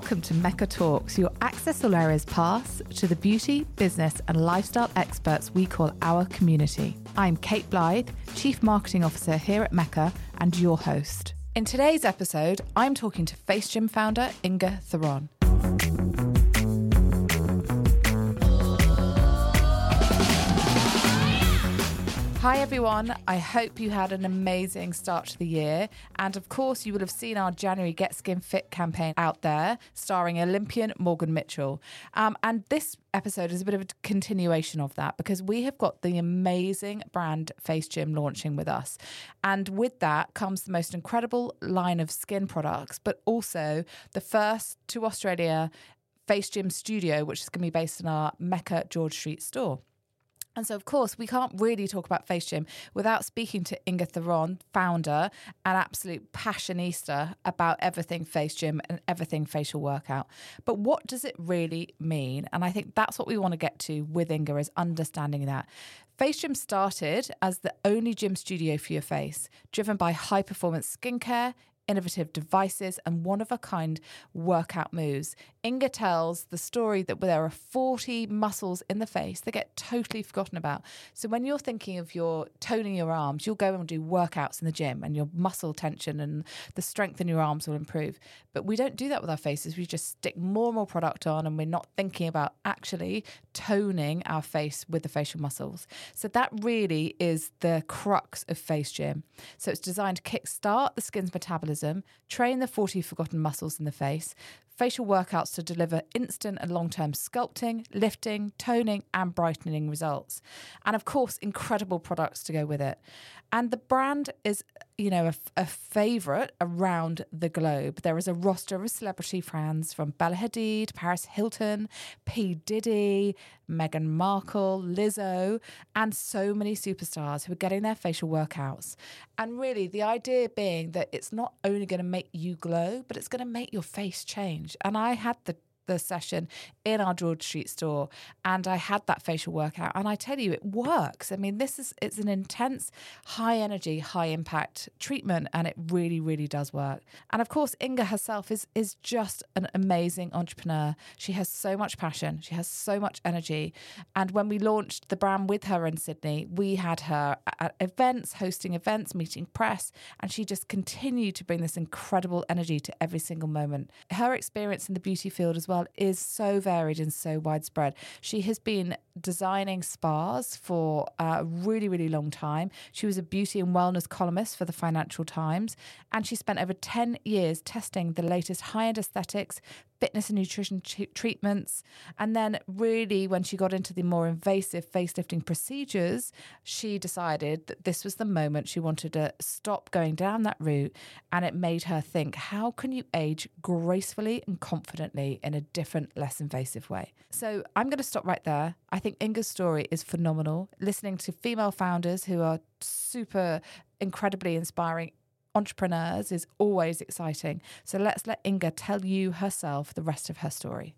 Welcome to Mecca Talks, your access all areas pass to the beauty, business, and lifestyle experts we call our community. I'm Kate Blythe, Chief Marketing Officer here at Mecca, and your host. In today's episode, I'm talking to Face Gym founder Inga Theron. Hi, everyone. I hope you had an amazing start to the year. And of course, you will have seen our January Get Skin Fit campaign out there, starring Olympian Morgan Mitchell. Um, and this episode is a bit of a continuation of that because we have got the amazing brand Face Gym launching with us. And with that comes the most incredible line of skin products, but also the first to Australia Face Gym studio, which is going to be based in our Mecca George Street store. And so, of course, we can't really talk about Face Gym without speaking to Inga Theron, founder and absolute passionista about everything Face Gym and everything facial workout. But what does it really mean? And I think that's what we want to get to with Inga is understanding that. Face Gym started as the only gym studio for your face, driven by high performance skincare, innovative devices, and one of a kind workout moves. Inga tells the story that there are 40 muscles in the face that get totally forgotten about. So when you're thinking of your toning your arms, you'll go and do workouts in the gym and your muscle tension and the strength in your arms will improve. But we don't do that with our faces. We just stick more and more product on and we're not thinking about actually toning our face with the facial muscles. So that really is the crux of Face Gym. So it's designed to kickstart the skin's metabolism train the 40 forgotten muscles in the face, facial workouts to deliver instant and long term sculpting, lifting, toning, and brightening results. And of course, incredible products to go with it. And the brand is, you know, a, a favorite around the globe. There is a roster of celebrity fans from Bella Hadid, Paris Hilton, P. Diddy, Meghan Markle, Lizzo, and so many superstars who are getting their facial workouts. And really, the idea being that it's not only going to make you glow, but it's going to make your face change. And I had the the session in our George Street store and I had that facial workout and I tell you it works. I mean this is it's an intense high energy high impact treatment and it really really does work. And of course Inga herself is is just an amazing entrepreneur. She has so much passion, she has so much energy and when we launched the brand with her in Sydney, we had her at events, hosting events, meeting press and she just continued to bring this incredible energy to every single moment. Her experience in the beauty field as well is so varied and so widespread. She has been designing spas for a really, really long time. She was a beauty and wellness columnist for the Financial Times, and she spent over 10 years testing the latest high end aesthetics, fitness and nutrition t- treatments. And then, really, when she got into the more invasive facelifting procedures, she decided that this was the moment she wanted to stop going down that route. And it made her think how can you age gracefully and confidently in a different, less invasive way? So, I'm going to stop right there. I think Inga's story is phenomenal. Listening to female founders who are super incredibly inspiring entrepreneurs is always exciting. So let's let Inga tell you herself the rest of her story.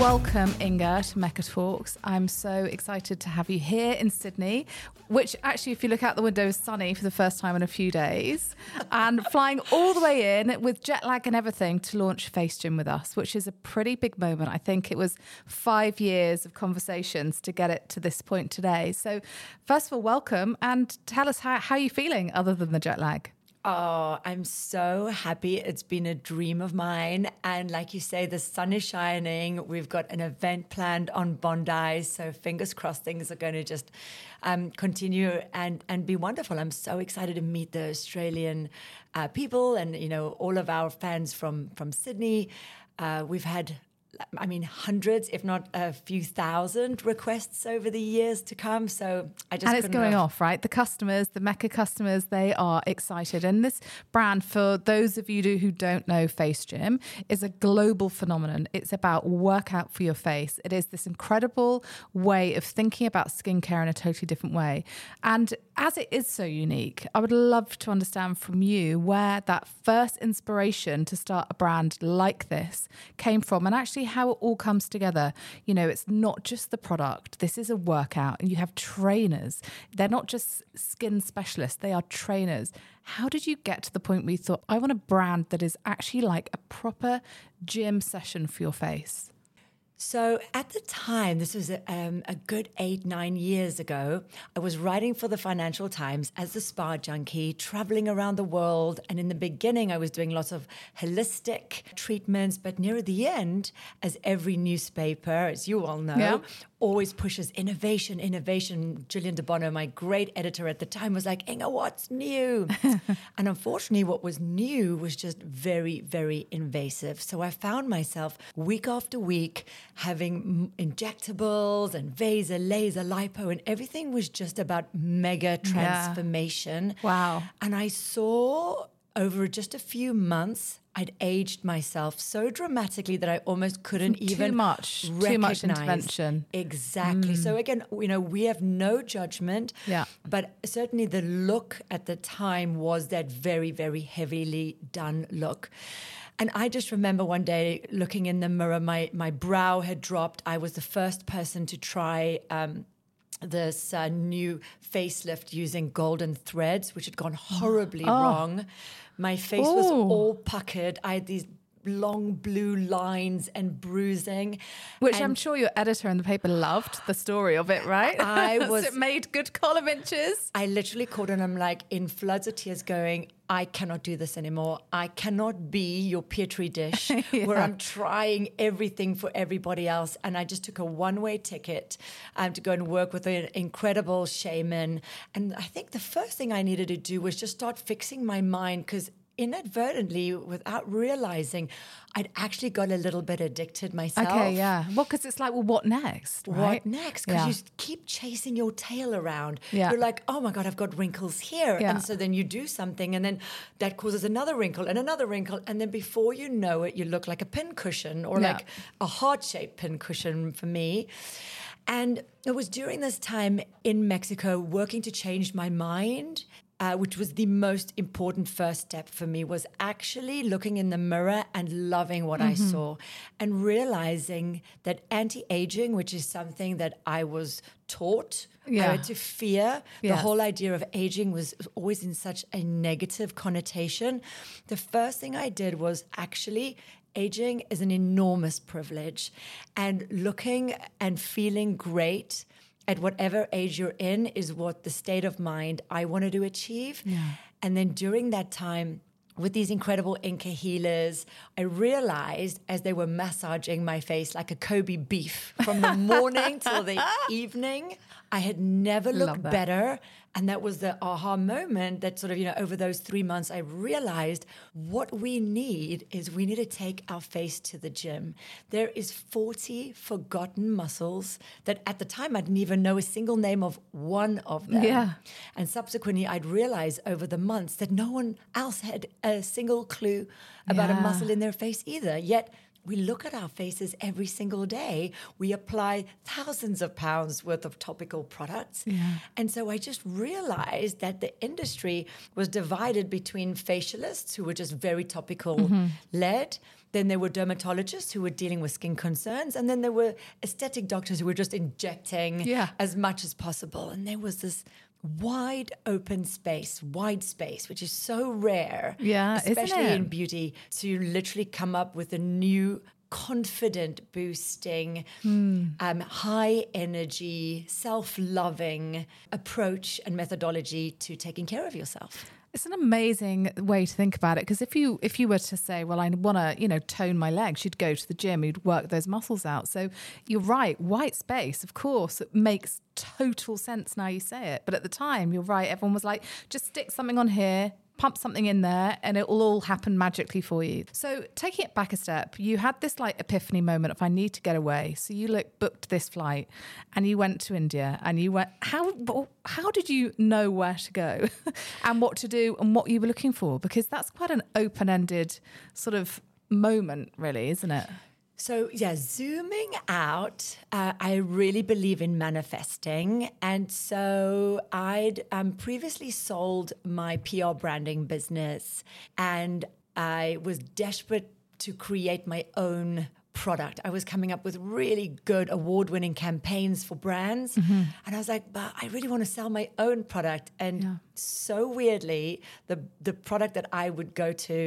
Welcome, Inga, to Mecca Talks. I'm so excited to have you here in Sydney, which actually, if you look out the window, is sunny for the first time in a few days, and flying all the way in with jet lag and everything to launch Face Gym with us, which is a pretty big moment. I think it was five years of conversations to get it to this point today. So, first of all, welcome and tell us how, how you're feeling other than the jet lag. Oh, I'm so happy. It's been a dream of mine. And like you say, the sun is shining. We've got an event planned on Bondi. So fingers crossed things are going to just um, continue and, and be wonderful. I'm so excited to meet the Australian uh, people and, you know, all of our fans from, from Sydney. Uh, we've had I mean, hundreds, if not a few thousand requests over the years to come. So I just and it's going have... off, right? The customers, the Mecca customers, they are excited. And this brand, for those of you who don't know Face Gym, is a global phenomenon. It's about workout for your face. It is this incredible way of thinking about skincare in a totally different way. And as it is so unique, I would love to understand from you where that first inspiration to start a brand like this came from, and actually how it all comes together. You know, it's not just the product, this is a workout, and you have trainers. They're not just skin specialists, they are trainers. How did you get to the point where you thought, I want a brand that is actually like a proper gym session for your face? So at the time, this was a, um, a, good eight, nine years ago, I was writing for the Financial Times as a spa junkie, traveling around the world. And in the beginning, I was doing lots of holistic treatments. But near the end, as every newspaper, as you all know, yeah always pushes innovation, innovation. Gillian de Bono, my great editor at the time, was like, Inga, what's new? and unfortunately, what was new was just very, very invasive. So I found myself week after week having injectables and vaser, laser, lipo, and everything was just about mega transformation. Yeah. Wow. And I saw over just a few months, I'd aged myself so dramatically that I almost couldn't too even much, too much intervention. Exactly. Mm. So again, you know, we have no judgment. Yeah. But certainly the look at the time was that very, very heavily done look. And I just remember one day looking in the mirror, my my brow had dropped. I was the first person to try. Um, this uh, new facelift using golden threads, which had gone horribly oh. wrong. My face Ooh. was all puckered. I had these long blue lines and bruising. Which and I'm sure your editor in the paper loved the story of it, right? I was. it made good column inches. I literally called and I'm like in floods of tears going, I cannot do this anymore. I cannot be your petri dish yeah. where I'm trying everything for everybody else. And I just took a one way ticket um, to go and work with an incredible shaman. And I think the first thing I needed to do was just start fixing my mind because inadvertently, without realizing, I'd actually got a little bit addicted myself. Okay, yeah. Well, because it's like, well, what next? Right? What next? Because yeah. you keep chasing your tail around. Yeah. You're like, oh my God, I've got wrinkles here. Yeah. And so then you do something, and then that causes another wrinkle and another wrinkle. And then before you know it, you look like a pincushion or yeah. like a heart shaped pincushion for me. And it was during this time in Mexico working to change my mind uh, which was the most important first step for me, was actually looking in the mirror and loving what mm-hmm. I saw and realizing that anti aging, which is something that I was taught yeah. to fear, yes. the whole idea of aging was always in such a negative connotation. The first thing I did was actually aging is an enormous privilege and looking and feeling great at whatever age you're in is what the state of mind I wanted to achieve. Yeah. And then during that time, with these incredible Inca healers, I realized as they were massaging my face like a Kobe beef from the morning till the evening, I had never looked better and that was the aha moment that sort of, you know, over those three months, I realized what we need is we need to take our face to the gym. There is 40 forgotten muscles that at the time I didn't even know a single name of one of them. Yeah. And subsequently, I'd realized over the months that no one else had a single clue about yeah. a muscle in their face either. Yet, we look at our faces every single day. We apply thousands of pounds worth of topical products. Yeah. And so I just realized that the industry was divided between facialists who were just very topical mm-hmm. led. Then there were dermatologists who were dealing with skin concerns. And then there were aesthetic doctors who were just injecting yeah. as much as possible. And there was this wide open space, wide space, which is so rare. Yeah, especially in beauty. So you literally come up with a new confident boosting, hmm. um, high energy, self loving approach and methodology to taking care of yourself. It's an amazing way to think about it because if you if you were to say, well, I want to you know tone my legs, you'd go to the gym, you'd work those muscles out. So you're right, white space, of course, it makes total sense now you say it. But at the time, you're right. Everyone was like, just stick something on here, pump something in there and it will all happen magically for you. So taking it back a step, you had this like epiphany moment of I need to get away. So you like booked this flight and you went to India and you went how how did you know where to go and what to do and what you were looking for? Because that's quite an open-ended sort of moment really, isn't it? So, yeah, zooming out, uh, I really believe in manifesting. And so I'd um, previously sold my PR branding business and I was desperate to create my own product. I was coming up with really good award winning campaigns for brands. Mm-hmm. And I was like, but I really want to sell my own product. And Yeah. so weirdly, the, the product that I would go to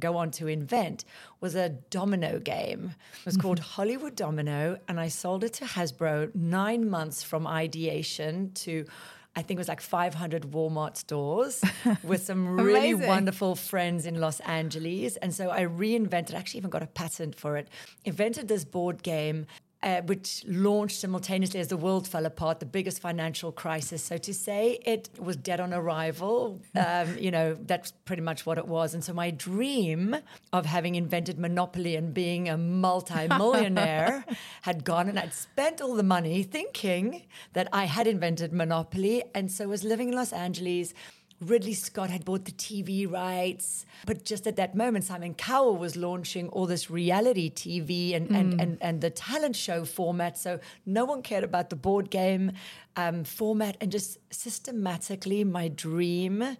go on to invent was a domino game. It was called Mm-hmm. Hollywood Domino. And I sold it to Hasbro nine months from ideation to I think it was like 500 Walmart stores with some really wonderful friends in Los Angeles. And so I reinvented, actually even got a patent for it, invented this board game. Uh, which launched simultaneously as the world fell apart, the biggest financial crisis. So to say it was dead on arrival, um, you know, that's pretty much what it was. And so my dream of having invented Monopoly and being a multi-millionaire had gone, and I'd spent all the money thinking that I had invented Monopoly, and so was living in Los Angeles. Ridley Scott had bought the TV rights, but just at that moment, Simon Cowell was launching all this reality TV and, and, and, and the talent show format. So no one cared about the board game um, format, and just systematically, my dream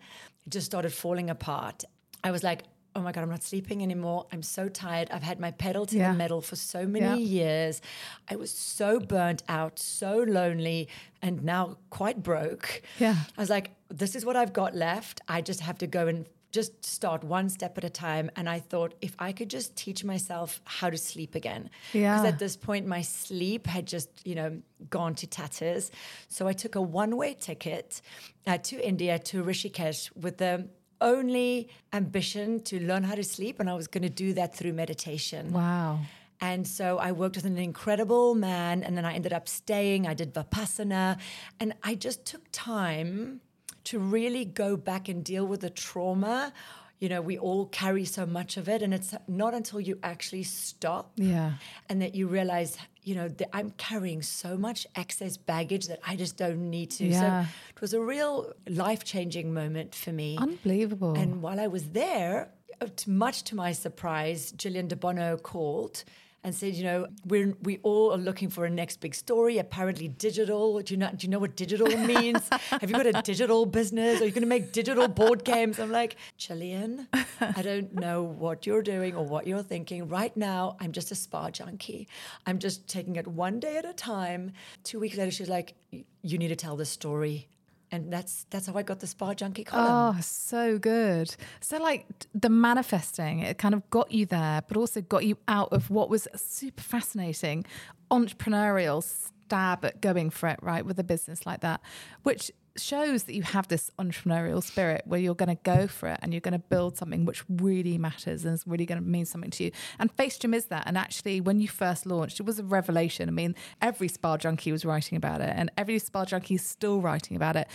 just started falling apart. I was like, oh my God, I'm not sleeping anymore. I'm so tired. I've had my pedal to Yeah. the metal for so many Yeah. years. I was so burnt out, so lonely, and now quite broke. Yeah. I was like, this is what I've got left. I just have to go and just start one step at a time. And I thought if I could just teach myself how to sleep again. Yeah. Because at this point, my sleep had just, you know, gone to tatters. So I took a one way ticket uh, to India, to Rishikesh, with the only ambition to learn how to sleep. And I was going to do that through meditation. Wow. And so I worked with an incredible man, and then I ended up staying. I did Vipassana, and I just took time to really go back and deal with the trauma. You know, we all carry so much of it, and it's not until you actually stop Yeah. and that you realize, you know, I'm carrying so much excess baggage that I just don't need to. Yeah. So it was a real life changing moment for me. Unbelievable. And while I was there, uh, much to my surprise, Gillian de Bono called and said, you know, we're we all are looking for a next big story. Apparently, digital. Do you know? Do you know what digital means? Have you got a digital business? Are you going to make digital board games? I'm like, Gillian, I don't know what you're doing or what you're thinking. Right now, I'm just a spa junkie. I'm just taking it one day at a time. Two weeks later, she's like, you need to tell this story. And that's that's how I got the spa junkie column. Oh, so good. So, like the manifesting, it kind of got you there, but also got you out of what was super fascinating entrepreneurial stab at going for it, right, with a business like that, which shows that you have this entrepreneurial spirit where you're going to go for it and you're going to build something which really matters and is really going to mean something to you. And Face Gym is that. And actually, when you first launched, it was a revelation. I mean, every spa junkie was writing about it, and every spa junkie is still writing about it.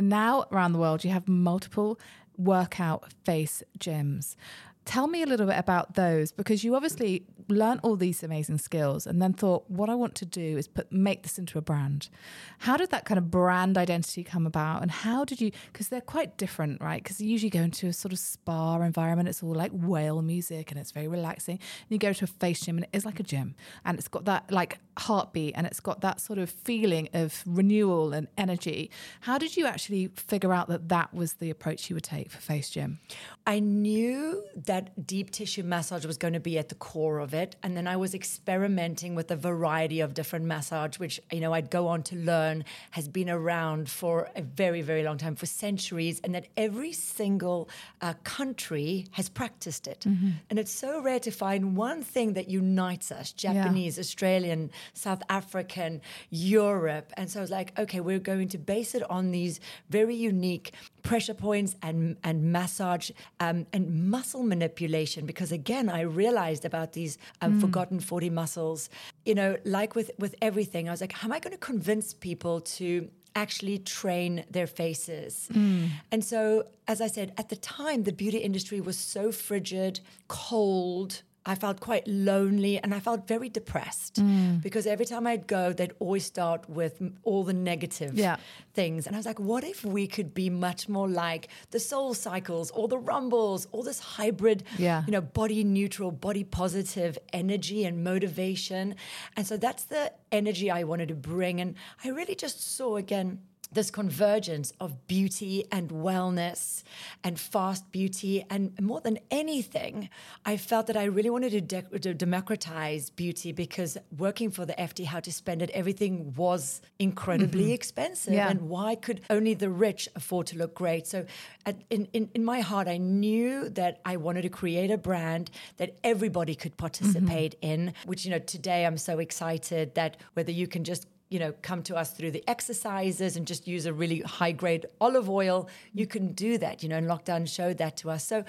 Now, around the world, you have multiple workout face gyms. Tell me a little bit about those because you obviously learned all these amazing skills and then thought, what I want to do is put make this into a brand. How did that kind of brand identity come about? And how did you, because they're quite different, right? Because you usually go into a sort of spa environment, it's all like whale music and it's very relaxing. And you go to a face gym and it is like a gym and it's got that like heartbeat and it's got that sort of feeling of renewal and energy. How did you actually figure out that that was the approach you would take for face gym? I knew that deep tissue massage was going to be at the core of it. And then I was experimenting with a variety of different massage, which, you know, I'd go on to learn has been around for a very, very long time, for centuries, and that every single uh, country has practiced it. And it's so rare to find one thing that unites us Japanese, Australian, South African, Europe. And so I was like, okay, we're going to base it on these very unique pressure points and and massage um, and muscle manipulation because again I realized about these um, forgotten 40 muscles. You know like with with everything I was like how am I going to convince people to actually train their faces? And so as I said at the time the beauty industry was so frigid cold I felt quite lonely and I felt very depressed mm. because every time I'd go, they'd always start with all the negative Yeah. things. And I was like, what if we could be much more like the soul cycles or the rumbles, all this hybrid, Yeah. you know, body neutral, body positive energy and motivation. And so that's the energy I wanted to bring. And I really just saw again this convergence of beauty and wellness and fast beauty. And more than anything, I felt that I really wanted to, de- to, democratize beauty because working for the FT, how to spend it, everything was incredibly mm-hmm. expensive. Yeah. And why could only the rich afford to look great? So, at, in, in, in my heart, I knew that I wanted to create a brand that everybody could participate mm-hmm. in, which, you know, today I'm so excited that whether you can just you know, come to us through the exercises and just use a really high grade olive oil, you can do that. You know, and lockdown showed that to us. So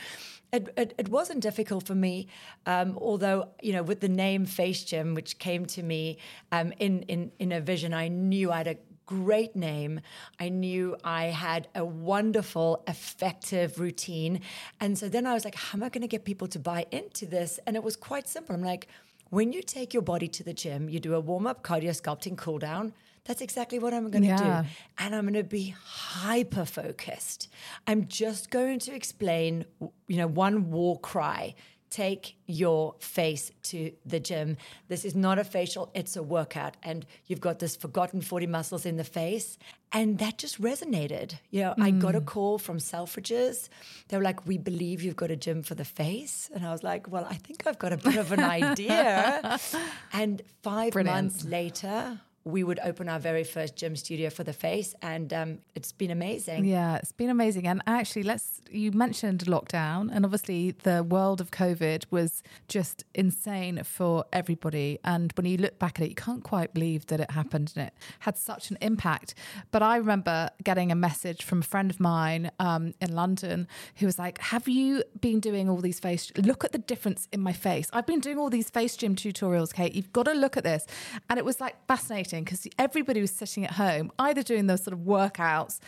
it, it, it wasn't difficult for me, um, although, you know, with the name Face Gym, which came to me um, in, in, in a vision, I knew I had a great name. I knew I had a wonderful, effective routine. And so then I was like, how am I going to get people to buy into this? And it was quite simple. I'm like, when you take your body to the gym, you do a warm up, cardio sculpting, cool down. That's exactly what I'm going to yeah. do. And I'm going to be hyper focused. I'm just going to explain, you know, one war cry take your face to the gym. This is not a facial, it's a workout. And you've got this forgotten 40 muscles in the face. And that just resonated. You know, mm. I got a mm. call from Selfridges. They were like, We believe you've got a gym for the face. And I was like, Well, I think I've got a bit of an idea. and five Brilliant. months later, we would open our very first gym studio for the face and um, it's been amazing. Yeah it's been amazing. And actually let's you mentioned lockdown and obviously the world of covid was just insane for everybody. And when you look back at it you can't quite believe that it happened and it had such an impact. But i remember getting a message from a friend of mine um, in london who was like have you been doing all these face look at the difference in my face. I've been doing all these face gym tutorials kate. You've got to look at this. And it was like fascinating because everybody was sitting at home, either doing those sort of workouts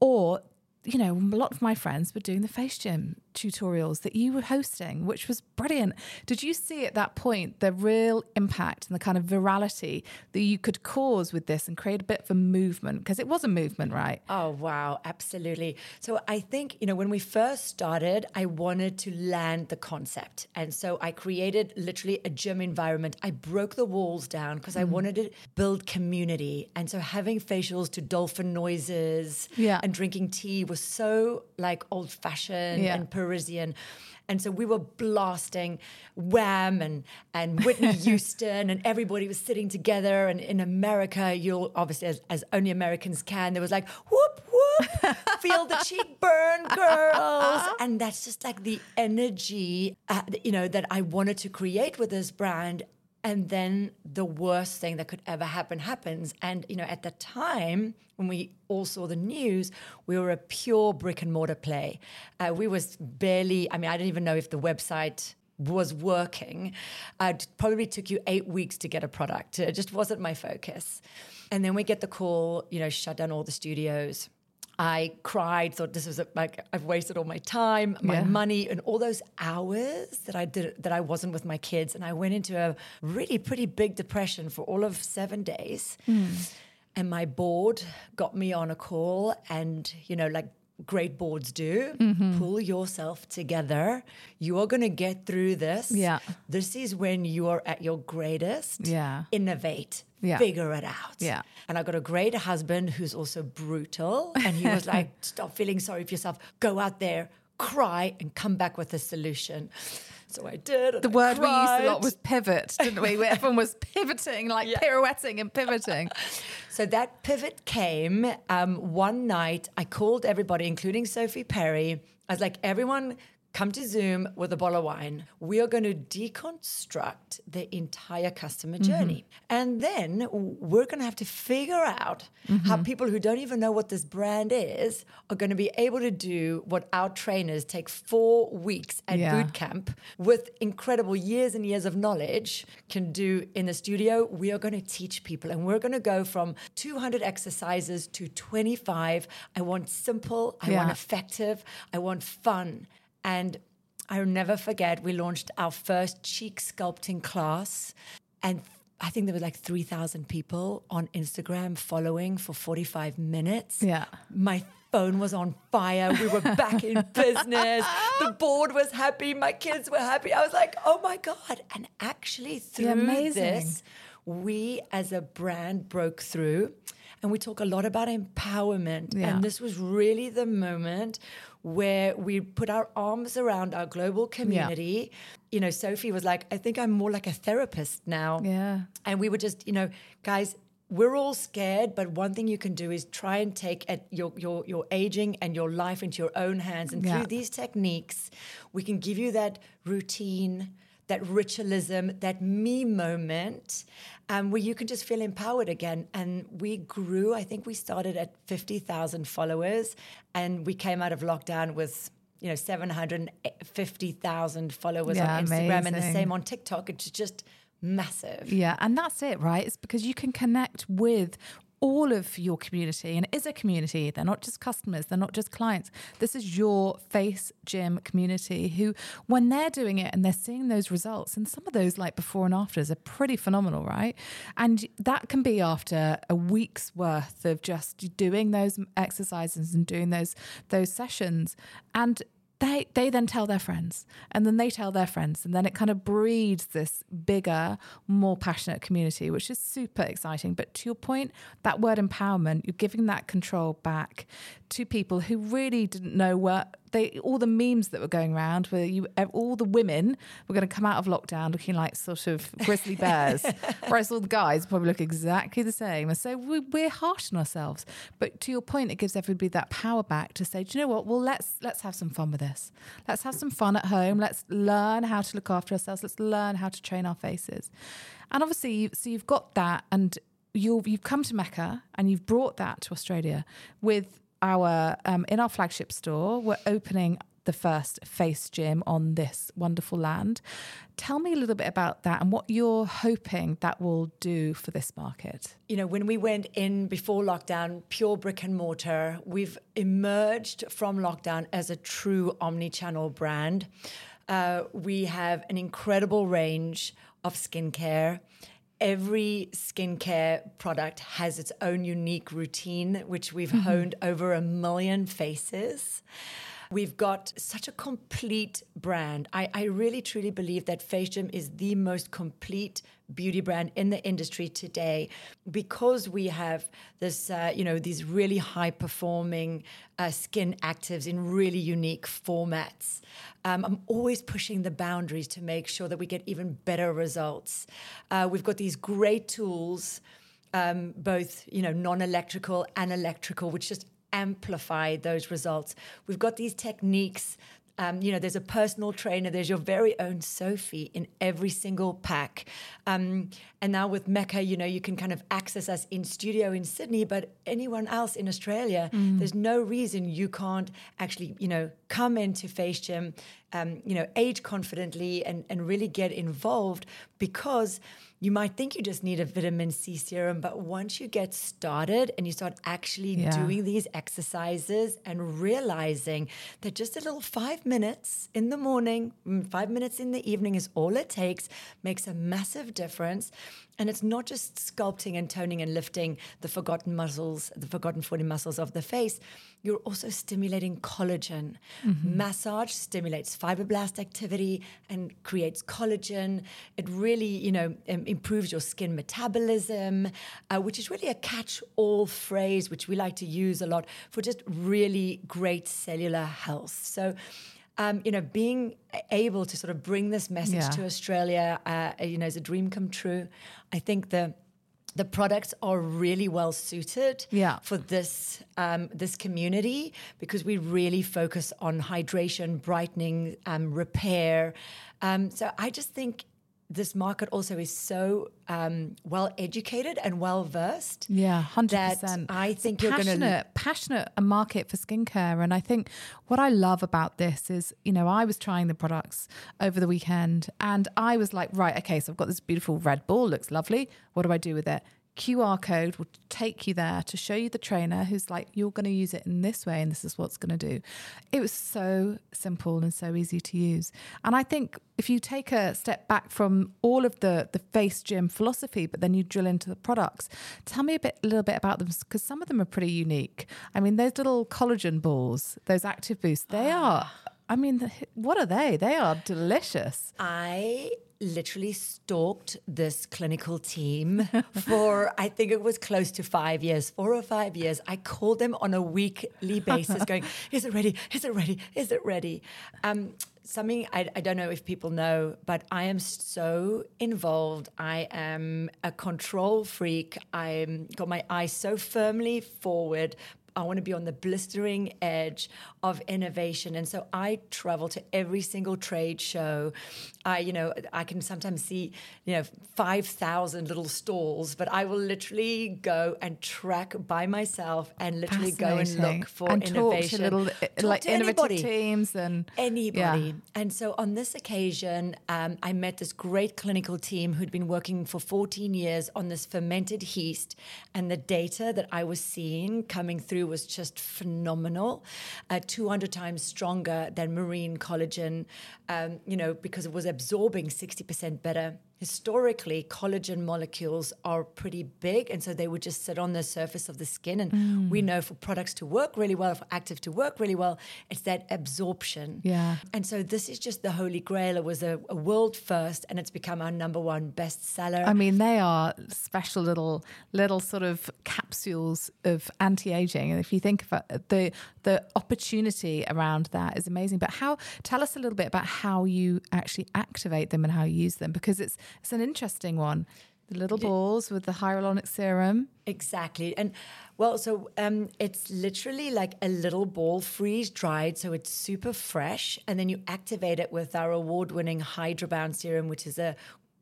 or you know, a lot of my friends were doing the face gym tutorials that you were hosting, which was brilliant. Did you see at that point the real impact and the kind of virality that you could cause with this and create a bit of a movement? Because it was a movement, right? Oh, wow, absolutely. So I think, you know, when we first started, I wanted to land the concept. And so I created literally a gym environment. I broke the walls down because mm. I wanted to build community. And so having facials to dolphin noises yeah. and drinking tea was was so like old fashioned yeah. and Parisian. And so we were blasting Wham and, and Whitney Houston, and everybody was sitting together. And in America, you'll obviously, as, as only Americans can, there was like, whoop, whoop, feel the cheek burn, girls. And that's just like the energy, uh, you know, that I wanted to create with this brand and then the worst thing that could ever happen happens. And you know at the time when we all saw the news we were a pure brick and mortar play. Uh, we was barely i mean i don't even know if the website was working. Uh, it probably took you eight weeks to get a product. It just wasn't my focus. And then we get the call you know shut down all the studios I cried, thought this was a, like I've wasted all my time, my yeah. money, and all those hours that I did that I wasn't with my kids, and I went into a really pretty big depression for all of seven days. Mm. And my board got me on a call, and you know, like great boards do. Mm-hmm. Pull yourself together. You are going to get through this. Yeah. This is when you are at your greatest. Yeah. Innovate. Yeah. Figure it out. Yeah. And I got a great husband who's also brutal. And he was like, stop feeling sorry for yourself. Go out there, cry, and come back with a solution. So I did. The I word cried. we used a lot was pivot, didn't we? Where everyone was pivoting, like yeah. pirouetting and pivoting. so that pivot came um, one night. I called everybody, including Sophie Perry. I was like, everyone come to Zoom with a bottle of wine. We are going to deconstruct the entire customer journey. Mm-hmm. And then we're going to have to figure out mm-hmm. how people who don't even know what this brand is are going to be able to do what our trainers take four weeks at yeah. boot camp with incredible years and years of knowledge can do in the studio. We are going to teach people and we're going to go from 200 exercises to 25. I want simple, I yeah. want effective, I want fun. And I'll never forget, we launched our first cheek sculpting class. And I think there were like 3,000 people on Instagram following for 45 minutes. Yeah. My phone was on fire. We were back in business. The board was happy. My kids were happy. I was like, oh my God. And actually, through this, we as a brand broke through and we talk a lot about empowerment. Yeah. And this was really the moment where we put our arms around our global community. You know, Sophie was like, I think I'm more like a therapist now. Yeah. And we were just, you know, guys, we're all scared, but one thing you can do is try and take at your your your aging and your life into your own hands. And Yeah. through these techniques, we can give you that routine, that ritualism, that me moment, um, where you can just feel empowered again. And we grew. I think we started at fifty thousand followers, and we came out of lockdown with. You know, seven hundred fifty thousand followers Yeah, on Instagram, and the same on TikTok. It's just massive. Yeah, and that's it, right? It's because you can connect with all of your community and it is a community. They're not just customers they're not just clients. This is your face gym community who when they're doing it and they're seeing those results and some of those like before and afters are pretty phenomenal right? And that can be after a week's worth of just doing those exercises and doing those those sessions. And they they then tell their friends and then they tell their friends and then it kind of breeds this bigger more passionate community which is super exciting. But to your point that word empowerment you're giving that control back to people who really didn't know what they all the memes that were going around where you all the women were going to come out of lockdown looking like sort of grizzly bears. Whereas all the guys probably look exactly the same. And so we, we're harsh on ourselves. But to your point it gives everybody that power back to say do you know what? Well let's let's have some fun with this. Let's have some fun at home. Let's learn how to look after ourselves. Let's learn how to train our faces. And obviously you, so you've got that and you've you've come to Mecca and you've brought that to Australia with our um, in our flagship store. We're opening the first face gym on this wonderful land. Tell me a little bit about that and what you're hoping that will do for this market. you know, when we went in before lockdown, pure brick and mortar, we've emerged from lockdown as a true omni channel brand. Uh, we have an incredible range of skincare. Every skincare product has its own unique routine, which we've mm-hmm. honed over a million faces. We've got such a complete brand. I, I really truly believe that Face Gym is the most complete beauty brand in the industry today because we have this, uh, you know, these really high performing uh, skin actives in really unique formats. Um, I'm always pushing the boundaries to make sure that we get even better results. Uh, we've got these great tools um, both you know non-electrical and electrical, which just amplify those results. We've got these techniques. Um, you know, there's a personal trainer. There's your very own Sophie in every single pack. Um, and now with Mecca, you know, you can kind of access us in studio in Sydney, but anyone else in Australia, there's no reason you can't actually, you know, come into Face Gym, um, you know, age confidently and, and really get involved because you might think you just need a vitamin C serum, but once you get started and you start actually Yeah. doing these exercises and realizing that just a little five minutes in the morning, mm, five minutes in the evening is all it takes, makes a massive difference. And it's not just sculpting and toning and lifting the forgotten muscles, the forgotten 40 muscles of the face. You're also stimulating collagen. Massage stimulates fibroblast activity and creates collagen. It really, you know, um, improves your skin metabolism, uh, which is really a catch-all phrase which we like to use a lot for just really great cellular health. So. Um, you know, being able to sort of bring this message Yeah. to Australia, uh, you know, is a dream come true. I think the the products are really well suited Yeah. for this um, this community because we really focus on hydration, brightening, um, repair. Um, so I just think this market also is so um, well educated and well versed. Yeah, hundred percent. I think you're going to passionate, passionate a market for skincare, and I think what I love about this is, you know, I was trying the products over the weekend, and I was like, right, okay, so I've got this beautiful red ball, looks lovely. What do I do with it? QR code will take you there to show you the trainer who's like, you're going to use it in this way, and this is what's going to do. It was so simple and so easy to use. And I think if you take a step back from all of the the face gym philosophy, but then you drill into the products, tell me a bit, a little bit about them because some of them are pretty unique. I mean, those little collagen balls, those active boosts, they ah. are. I mean, what are they? They are delicious. I literally stalked this clinical team for, I think it was close to five years, four or five years. I called them on a weekly basis, going, Is it ready? Is it ready? Is it ready? Um, something I, I, don't know if people know, but I am so involved. I am a control freak. I'm got my eyes so firmly forward, I want to be on the blistering edge of innovation. And so I travel to every single trade show. I, you know, I can sometimes see, you know, 5,000 little stalls, but I will literally go and track by myself and literally go and look for and innovation. Talk to little, talk like to innovative anybody. teams and anybody. Yeah. And so on this occasion, um, I met this great clinical team who'd been working for 14 years on this fermented yeast and the data that I was seeing coming through was just phenomenal, uh, 200 times stronger than marine collagen, um, you know, because it was absorbing 60% better historically collagen molecules are pretty big and so they would just sit on the surface of the skin. And mm. we know for products to work really well for active to work really well it's that absorption. Yeah. And so this is just the holy grail. It was a, a world first and it's become our number one bestseller. I mean they are special little little sort of capsules of anti-aging. And if you think about the the opportunity around that is amazing. But how tell us a little bit about how you actually activate them and how you use them because it's it's an interesting one. The little balls with the hyaluronic serum. Exactly. And well, so um, it's literally like a little ball freeze dried. So it's super fresh. And then you activate it with our award winning Hydrobound serum, which is a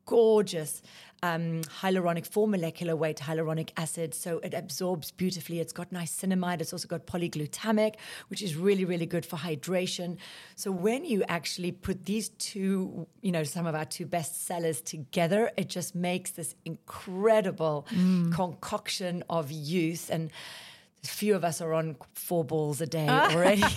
gorgeous um, hyaluronic, four molecular weight hyaluronic acid. So it absorbs beautifully. It's got niacinamide. It's also got polyglutamic, which is really, really good for hydration. So when you actually put these two, you know, some of our two best sellers together, it just makes this incredible mm. concoction of youth. And a few of us are on four balls a day already.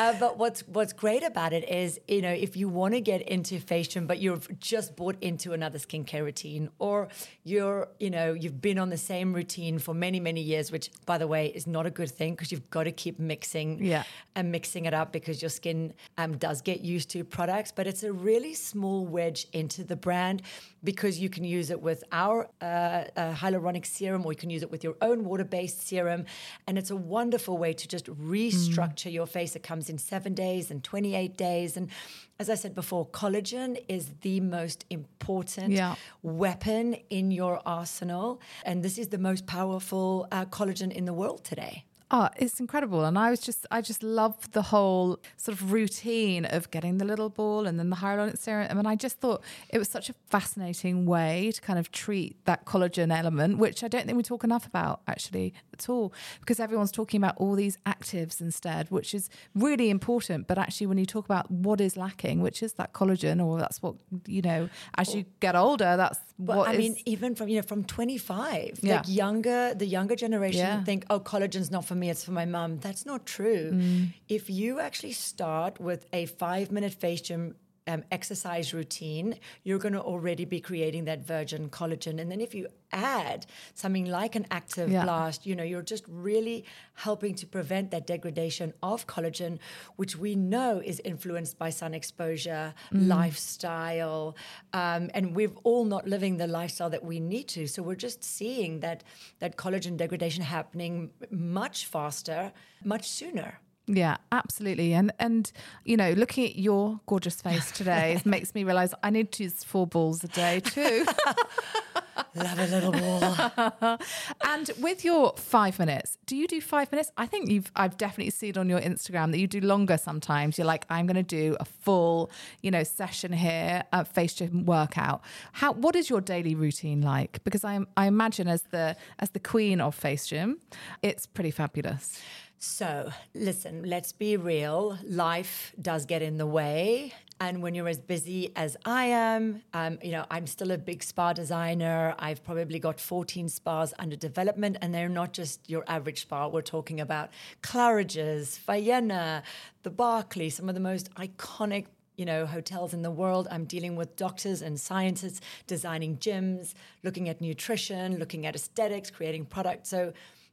Uh, but what's what's great about it is, you know, if you want to get into fashion, but you've just bought into another skincare routine, or you're, you know, you've been on the same routine for many many years, which by the way is not a good thing because you've got to keep mixing, yeah. and mixing it up because your skin um, does get used to products. But it's a really small wedge into the brand because you can use it with our uh, uh, hyaluronic serum, or you can use it with your own water-based serum, and it's a wonderful way to just restructure mm. your face. It comes in seven days and 28 days. And as I said before, collagen is the most important yeah. weapon in your arsenal. And this is the most powerful uh, collagen in the world today. Oh, it's incredible. And I was just, I just love the whole sort of routine of getting the little ball and then the hyaluronic serum. I mean, I just thought it was such a fascinating way to kind of treat that collagen element, which I don't think we talk enough about actually at all, because everyone's talking about all these actives instead, which is really important. But actually, when you talk about what is lacking, which is that collagen, or that's what, you know, as you get older, that's well, what I is, mean, even from, you know, from 25, yeah. like younger, the younger generation yeah. think, oh, collagen's not for me, it's for my mum. That's not true. Mm. If you actually start with a five minute face gym um, exercise routine, you're going to already be creating that virgin collagen. And then if you add something like an active yeah. blast, you know, you're just really helping to prevent that degradation of collagen, which we know is influenced by sun exposure, mm. lifestyle, um, and we're all not living the lifestyle that we need to. So we're just seeing that that collagen degradation happening much faster, much sooner. Yeah, absolutely. And and you know, looking at your gorgeous face today makes me realize I need to use four balls a day too. Love a little ball. and with your five minutes, do you do five minutes? I think you've I've definitely seen on your Instagram that you do longer sometimes. You're like, I'm gonna do a full, you know, session here, a face gym workout. How what is your daily routine like? Because I I imagine as the as the queen of face gym, it's pretty fabulous. So, listen, let's be real. Life does get in the way. And when you're as busy as I am, um, you know, I'm still a big spa designer. I've probably got 14 spas under development, and they're not just your average spa. We're talking about Claridge's, Vienna, the Berkeley, some of the most iconic you know, hotels in the world. I'm dealing with doctors and scientists designing gyms, looking at nutrition, looking at aesthetics, creating products. So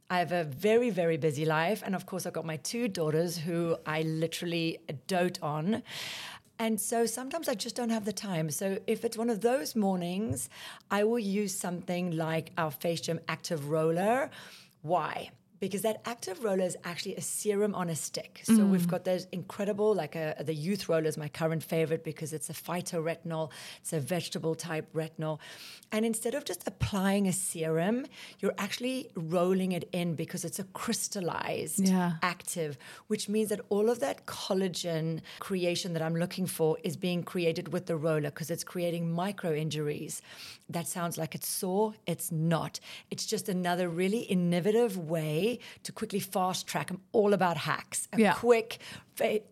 I have a very, very busy life. And of course, I've got my two daughters who I literally dote on. And so sometimes I just don't have the time. So if it's one of those mornings, I will use something like our Face Gym Active Roller. Why? Because that active roller is actually a serum on a stick. So mm. we've got those incredible, like a, the youth roller is my current favorite because it's a phytoretinol, it's a vegetable type retinol. And instead of just applying a serum, you're actually rolling it in because it's a crystallized yeah. active, which means that all of that collagen creation that I'm looking for is being created with the roller because it's creating micro injuries. That sounds like it's sore. It's not. It's just another really innovative way to quickly fast track. I'm all about hacks. A yeah. quick,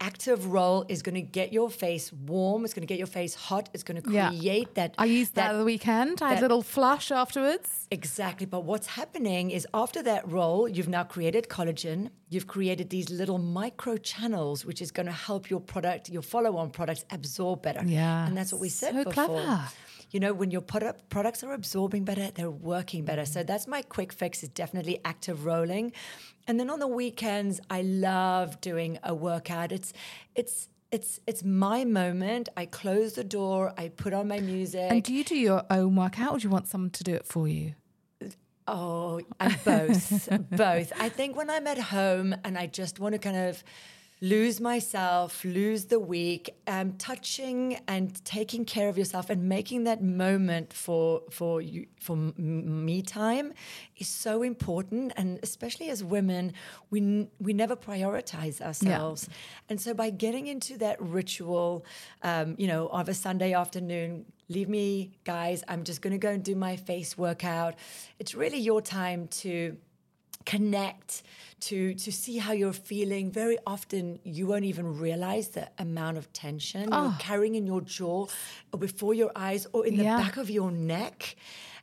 active roll is going to get your face warm. It's going to get your face hot. It's going to create yeah. that. I used that, that the weekend. I had a little flush afterwards. Exactly. But what's happening is after that roll, you've now created collagen. You've created these little micro channels, which is going to help your product, your follow-on products, absorb better. Yeah, and that's what we said so before. Clever you know, when your product, products are absorbing better, they're working better. So that's my quick fix is definitely active rolling. And then on the weekends, I love doing a workout. It's it's it's it's my moment. I close the door, I put on my music. And do you do your own workout or do you want someone to do it for you? Oh, both. both. I think when I'm at home and I just want to kind of lose myself, lose the week, um, touching and taking care of yourself and making that moment for for you for me time is so important. And especially as women, we we never prioritize ourselves, yeah. and so by getting into that ritual, um, you know, of a Sunday afternoon. Leave me, guys. I'm just going to go and do my face workout. It's really your time to connect to to see how you're feeling very often you won't even realize the amount of tension oh. you're ah. carrying in your jaw or before your eyes or in the yeah. back of your neck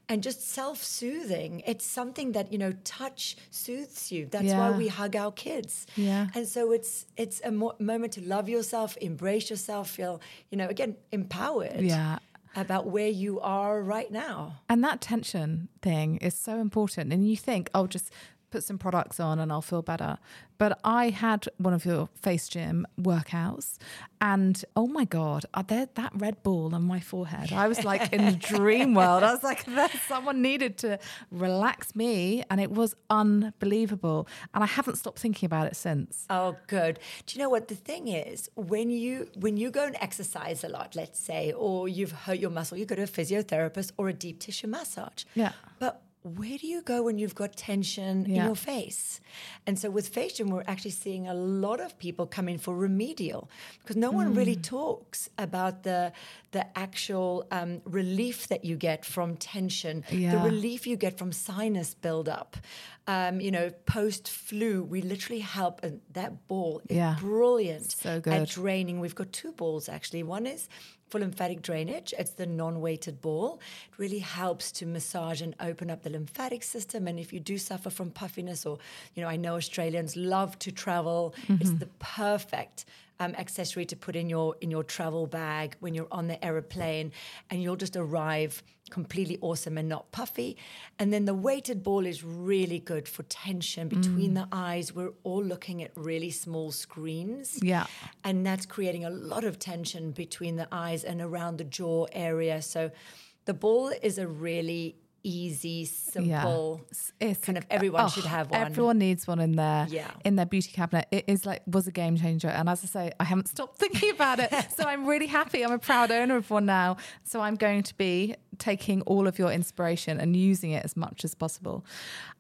and just self-soothing it's something that you know touch soothes you that's yeah. why we hug our kids yeah and so it's it's a mo- moment to love yourself embrace yourself feel you know again empowered yeah about where you are right now. And that tension thing is so important. And you think, oh, just put some products on and I'll feel better. But I had one of your face gym workouts, and oh my god, uh, there that red ball on my forehead. I was like in the dream world. I was like, someone needed to relax me, and it was unbelievable. And I haven't stopped thinking about it since. Oh, good. Do you know what the thing is? When you when you go and exercise a lot, let's say, or you've hurt your muscle, you go to a physiotherapist or a deep tissue massage. Yeah. But where do you go when you've got tension yeah. in your face? And so with gym, we're actually seeing a lot of people come in for remedial because no mm. one really mm. talks about the the actual um, relief that you get from tension, yeah. the relief you get from sinus buildup. Um, you know, post flu, we literally help. And that ball is yeah. brilliant so good. at draining. We've got two balls actually. One is for lymphatic drainage. It's the non-weighted ball. It really helps to massage and open up the lymphatic system. And if you do suffer from puffiness, or you know, I know Australians love to travel. Mm-hmm. It's the perfect um, accessory to put in your in your travel bag when you're on the aeroplane, and you'll just arrive completely awesome and not puffy. And then the weighted ball is really good for tension between mm. the eyes. We're all looking at really small screens, yeah, and that's creating a lot of tension between the eyes and around the jaw area. So. The ball is a really easy, simple. Yeah. It's kind of everyone oh, should have one. Everyone needs one in their yeah. in their beauty cabinet. It is like was a game changer, and as I say, I haven't stopped thinking about it. so I'm really happy. I'm a proud owner of one now. So I'm going to be taking all of your inspiration and using it as much as possible.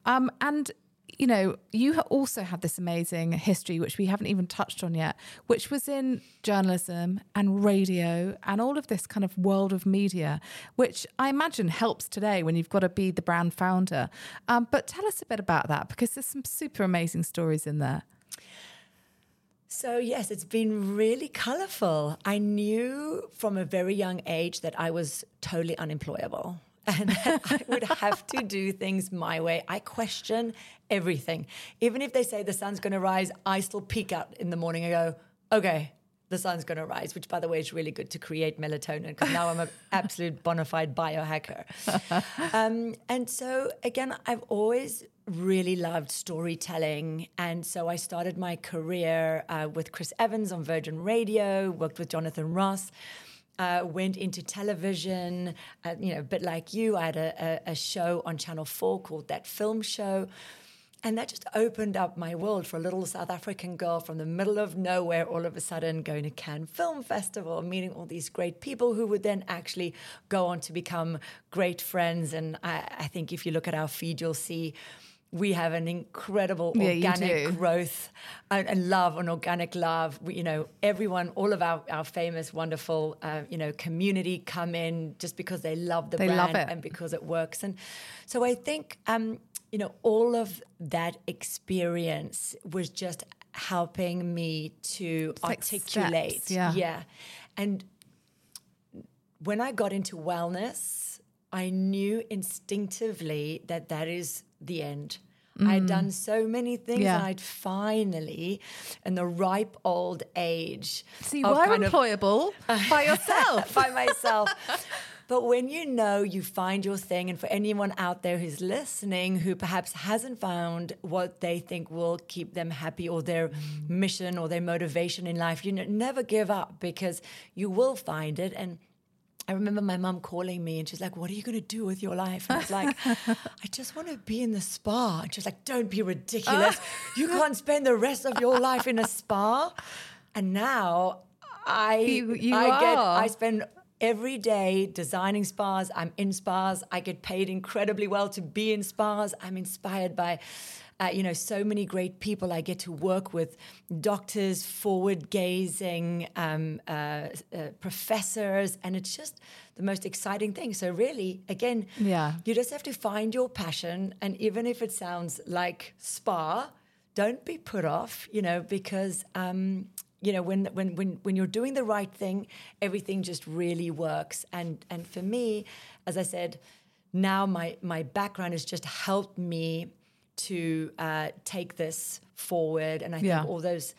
Um, and you know, you also have this amazing history, which we haven't even touched on yet, which was in journalism and radio and all of this kind of world of media, which I imagine helps today when you've got to be the brand founder. Um, but tell us a bit about that because there's some super amazing stories in there. So, yes, it's been really colorful. I knew from a very young age that I was totally unemployable and I would have to do things my way. I question everything. Even if they say the sun's going to rise, I still peek out in the morning and go, okay, the sun's going to rise, which, by the way, is really good to create melatonin because now I'm an absolute bona fide biohacker. um, and so, again, I've always really loved storytelling. And so I started my career uh, with Chris Evans on Virgin Radio, worked with Jonathan Ross. Uh, went into television, uh, you know, a bit like you. I had a, a, a show on Channel 4 called That Film Show. And that just opened up my world for a little South African girl from the middle of nowhere, all of a sudden going to Cannes Film Festival, meeting all these great people who would then actually go on to become great friends. And I, I think if you look at our feed, you'll see we have an incredible organic do. growth and, and love and organic love. We, you know, everyone, all of our, our famous, wonderful, uh, you know, community come in just because they love the They brand love and because it works. And so I think, um, you know, all of that experience was just helping me to like articulate. steps, yeah. Yeah. And when I got into wellness, I knew instinctively that that is the end. I'd done so many things, Mm. Yeah. and I'd finally, in the ripe old age, see, you were kind of- employable by yourself. by myself. But when you know you find your thing, and for anyone out there who's listening who perhaps hasn't found what they think will keep them happy or their mission or their motivation in life, you know, never give up because you will find it. And I remember my mum calling me and she's like, What are you going to do with your life? And I was like, I just want to be in the spa. And she's like, Don't be ridiculous. You can't spend the rest of your life in a spa. And now I, You- you I get. I spend every day designing spas. I'm in spas. I get paid incredibly well to be in spas. I'm inspired by, uh, you know, so many great people. I get to work with doctors, forward gazing, um, uh, uh, professors, and it's just the most exciting thing. So, really, again, Yeah. you just have to find your passion. And even if it sounds like spa, don't be put off, you know, because. Um, you know, when, when when when you're doing the right thing, everything just really works. And and for me, as I said, now my my background has just helped me to uh, take this forward. And I think Yeah. all those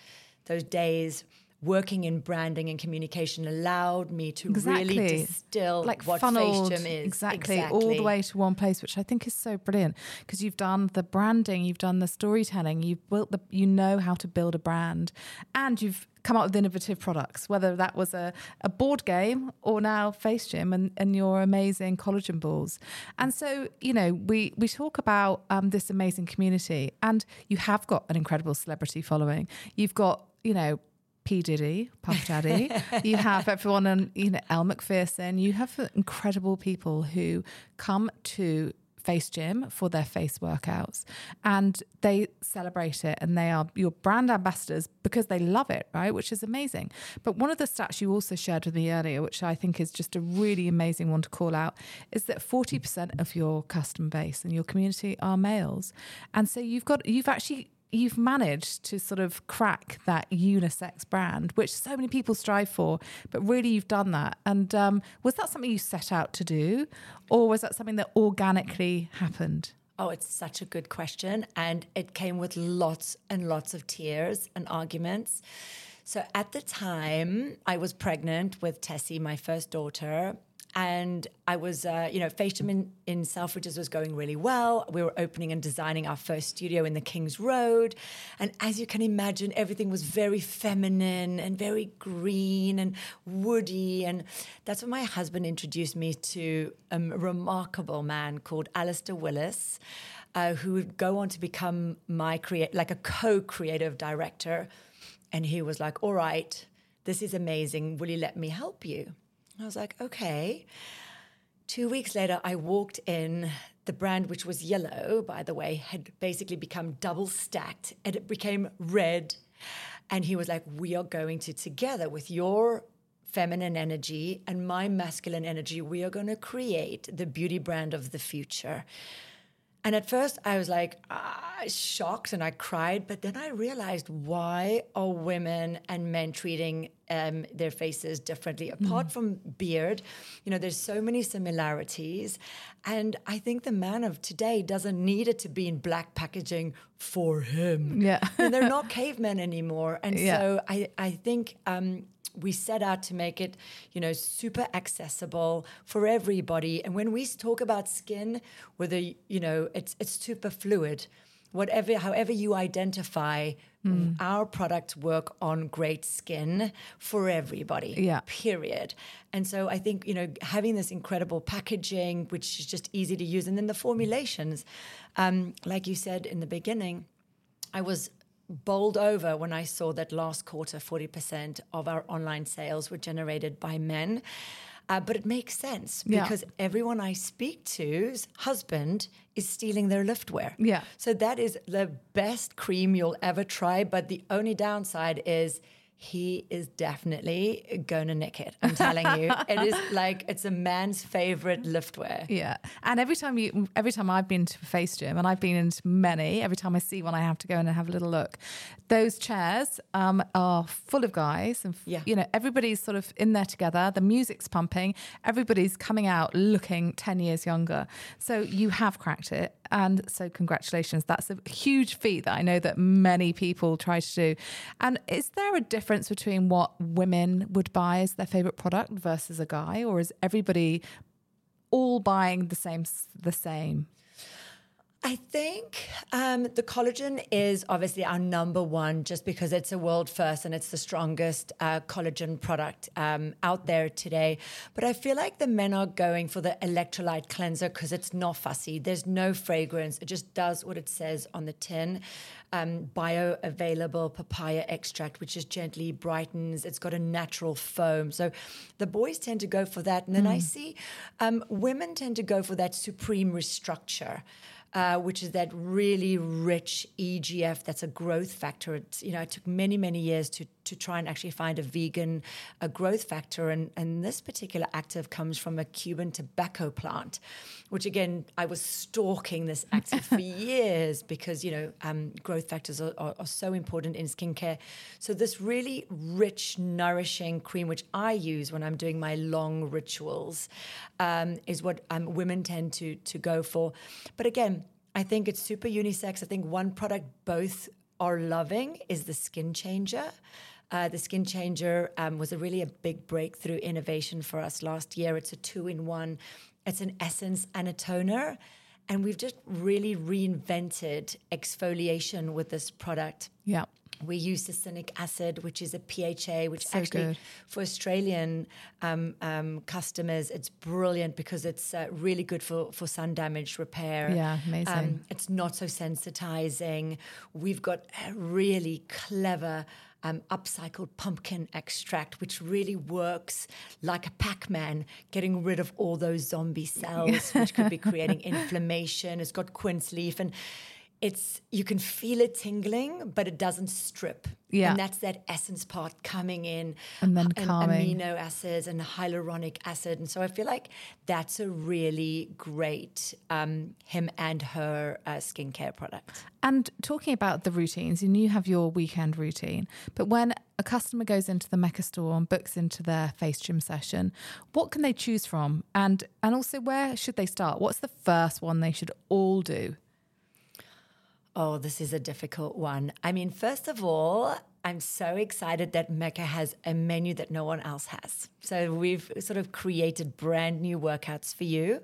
those days working in branding and communication allowed me to really distill like what funneled is. exactly, all the way to one place which i think is so brilliant because you've done the branding you've done the storytelling you've built the you know how to build a brand and you've come up with innovative products whether that was a, a board game or now face gym and, and your amazing collagen balls. And so you know we we talk about um, this amazing community and you have got an incredible celebrity following. You've got you know P Diddy, Puff Daddy. you have everyone on, you know, Elle Macpherson. You have incredible people who come to Face Gym for their face workouts and they celebrate it and they are your brand ambassadors because they love it, right? Which is amazing. But one of the stats you also shared with me earlier, which I think is just a really amazing one to call out, is that 40% of your customer base and your community are males. And so you've got, you've actually you've managed to sort of crack that unisex brand, which so many people strive for, but really you've done that. And um, was that something you set out to do, or was that something that organically happened? Oh, it's such a good question. And it came with lots and lots of tears and arguments. So at the time, I was pregnant with Tessie, my first daughter. And I was, uh, you know, Face Gym in, in Selfridges was going really well. We were opening and designing our first studio in the King's Road. And as you can imagine, everything was very feminine and very green and woody. And that's when my husband introduced me to a remarkable man called Alistair Willis, uh, who would go on to become my create, like a co-creative director. And he was like, "All right, this is amazing. Will you let me help you?" I was like, "Okay." Two weeks later, I walked in. The brand, which was yellow, by the way, had basically become double stacked and it became red. And he was like, We are going to, together with your feminine energy and my masculine energy, we are going to create the beauty brand of the future. And at first, I was like ah, shocked and I cried. But then I realized why are women and men treating um, their faces differently? Apart from beard, you know, there's so many similarities. And I think the man of today doesn't need it to be in black packaging for him. Yeah. and they're not cavemen anymore. And Yeah. so I, I think um, we set out to make it, you know, super accessible for everybody. And when we talk about skin, whether you know, it's it's super fluid. Whatever, however you identify, Hmm. our products work on great skin for everybody. Yeah. Period. And so I think you know having this incredible packaging, which is just easy to use, and then the formulations, um, like you said in the beginning, I was bowled over when I saw that last quarter, 40% of our online sales were generated by men. Uh, but it makes sense Yeah. because everyone I speak to's husband is stealing their liftwear. Yeah. So that is the best cream you'll ever try. But the only downside is he is definitely going to nick it. I'm telling you. it is like, it's a man's favorite liftwear. Yeah, and every time you, every time I've been to a face gym, and I've been into many, every time I see one, I have to go in and have a little look. Those chairs um, are full of guys, and f- Yeah. you know everybody's sort of in there together. The music's pumping, everybody's coming out looking ten years younger. So you have cracked it, and so congratulations. That's a huge feat that I know that many people try to do. And is there a difference between what women would buy as their favorite product versus a guy, or is everybody all buying the same the same I think um, the collagen is obviously our number one just because it's a world first and it's the strongest uh, collagen product um, out there today. But I feel like the men are going for the electrolyte cleanser because it's not fussy. There's no fragrance. It just does what it says on the tin. Um, bioavailable papaya extract, which just gently brightens. It's got a natural foam. So the boys tend to go for that. And then I see um, women tend to go for that supreme restructure uh, which is that really rich EGF that's a growth factor. It's, you know, it took many, many years to, to try and actually find a vegan a growth factor. And, and this particular active comes from a Cuban tobacco plant, which again, I was stalking this active for years because, you know, um, growth factors are, are, are so important in skincare. So this really rich, nourishing cream, which I use when I'm doing my long rituals, um, is what um, women tend to, to go for. But again, I think it's super unisex. I think one product both are loving is the Skin Changer. Uh, the Skin Changer um, was a really a big breakthrough innovation for us last year. It's a two-in-one. It's an essence and a toner, and we've just really reinvented exfoliation with this product. yeah We use succinic acid, which is a PHA, which So actually good. for Australian um, um, customers, it's brilliant because it's uh, really good for, for sun damage repair. Yeah, amazing. Um, it's not so sensitizing. We've got a really clever um, upcycled pumpkin extract, which really works like a Pac Man, getting rid of all those zombie cells, which could be creating inflammation. It's got quince leaf and it's you can feel it tingling, but it doesn't strip. Yeah. And that's that essence part coming in. And then and calming. amino acids and hyaluronic acid. And so I feel like that's a really great um, him and her uh, skincare product. And talking about the routines, and you have your weekend routine, but when a customer goes into the Mecca store and books into their face gym session, what can they choose from? And and also where should they start? What's the first one they should all do? Oh, this is a difficult one. I mean, first of all, I'm so excited that Mecca has a menu that no one else has. So we've sort of created brand new workouts for you.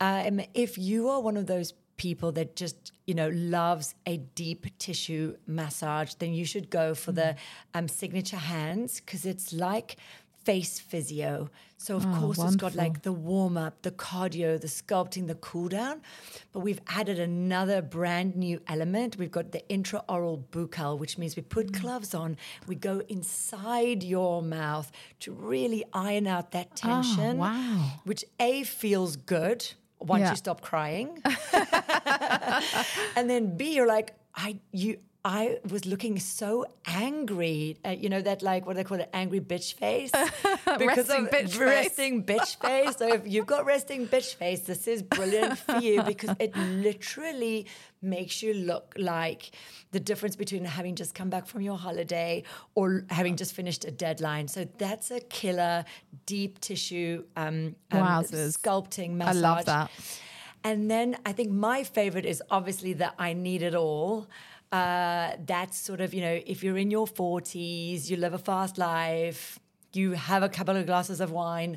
Um, if you are one of those people that just you know loves a deep tissue massage, then you should go for the um, signature hands because it's like face physio. So of Oh, course it's got like the warm up, the cardio, the sculpting, the cool down. But we've added another brand new element. We've got the intraoral buccal, which means we Mm. put gloves on, we go inside your mouth to really iron out that tension. Oh, wow. Which A feels good once Yeah. you stop crying. and then B, you're like, I you I was looking so angry, uh, you know that like what do they call it, angry bitch face, Resting bitch face. resting bitch face. So if you've got resting bitch face, this is brilliant for you because it literally makes you look like the difference between having just come back from your holiday or having just finished a deadline. So that's a killer deep tissue um, um, sculpting I love that. And then I think my favorite is obviously that I Need It All. Uh, that's sort of, you know, if you're in your 40s, you live a fast life, You have a couple of glasses of wine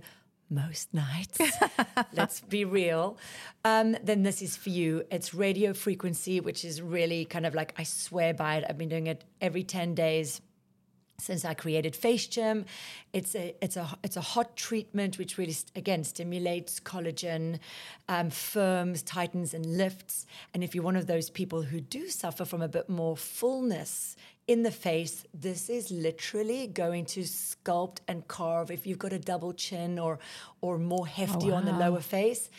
most nights. Let's be real. Um, then this is for you. It's radio frequency, which is really kind of like I swear by it. I've been doing it every 10 days since I created Face Gym. It's a it's a it's a hot treatment which really again stimulates collagen, um, firms, tightens, and lifts. And if you're one of those people who do suffer from a bit more fullness in the face, this is literally going to sculpt and carve. If you've got a double chin or or more hefty oh, wow. on the lower face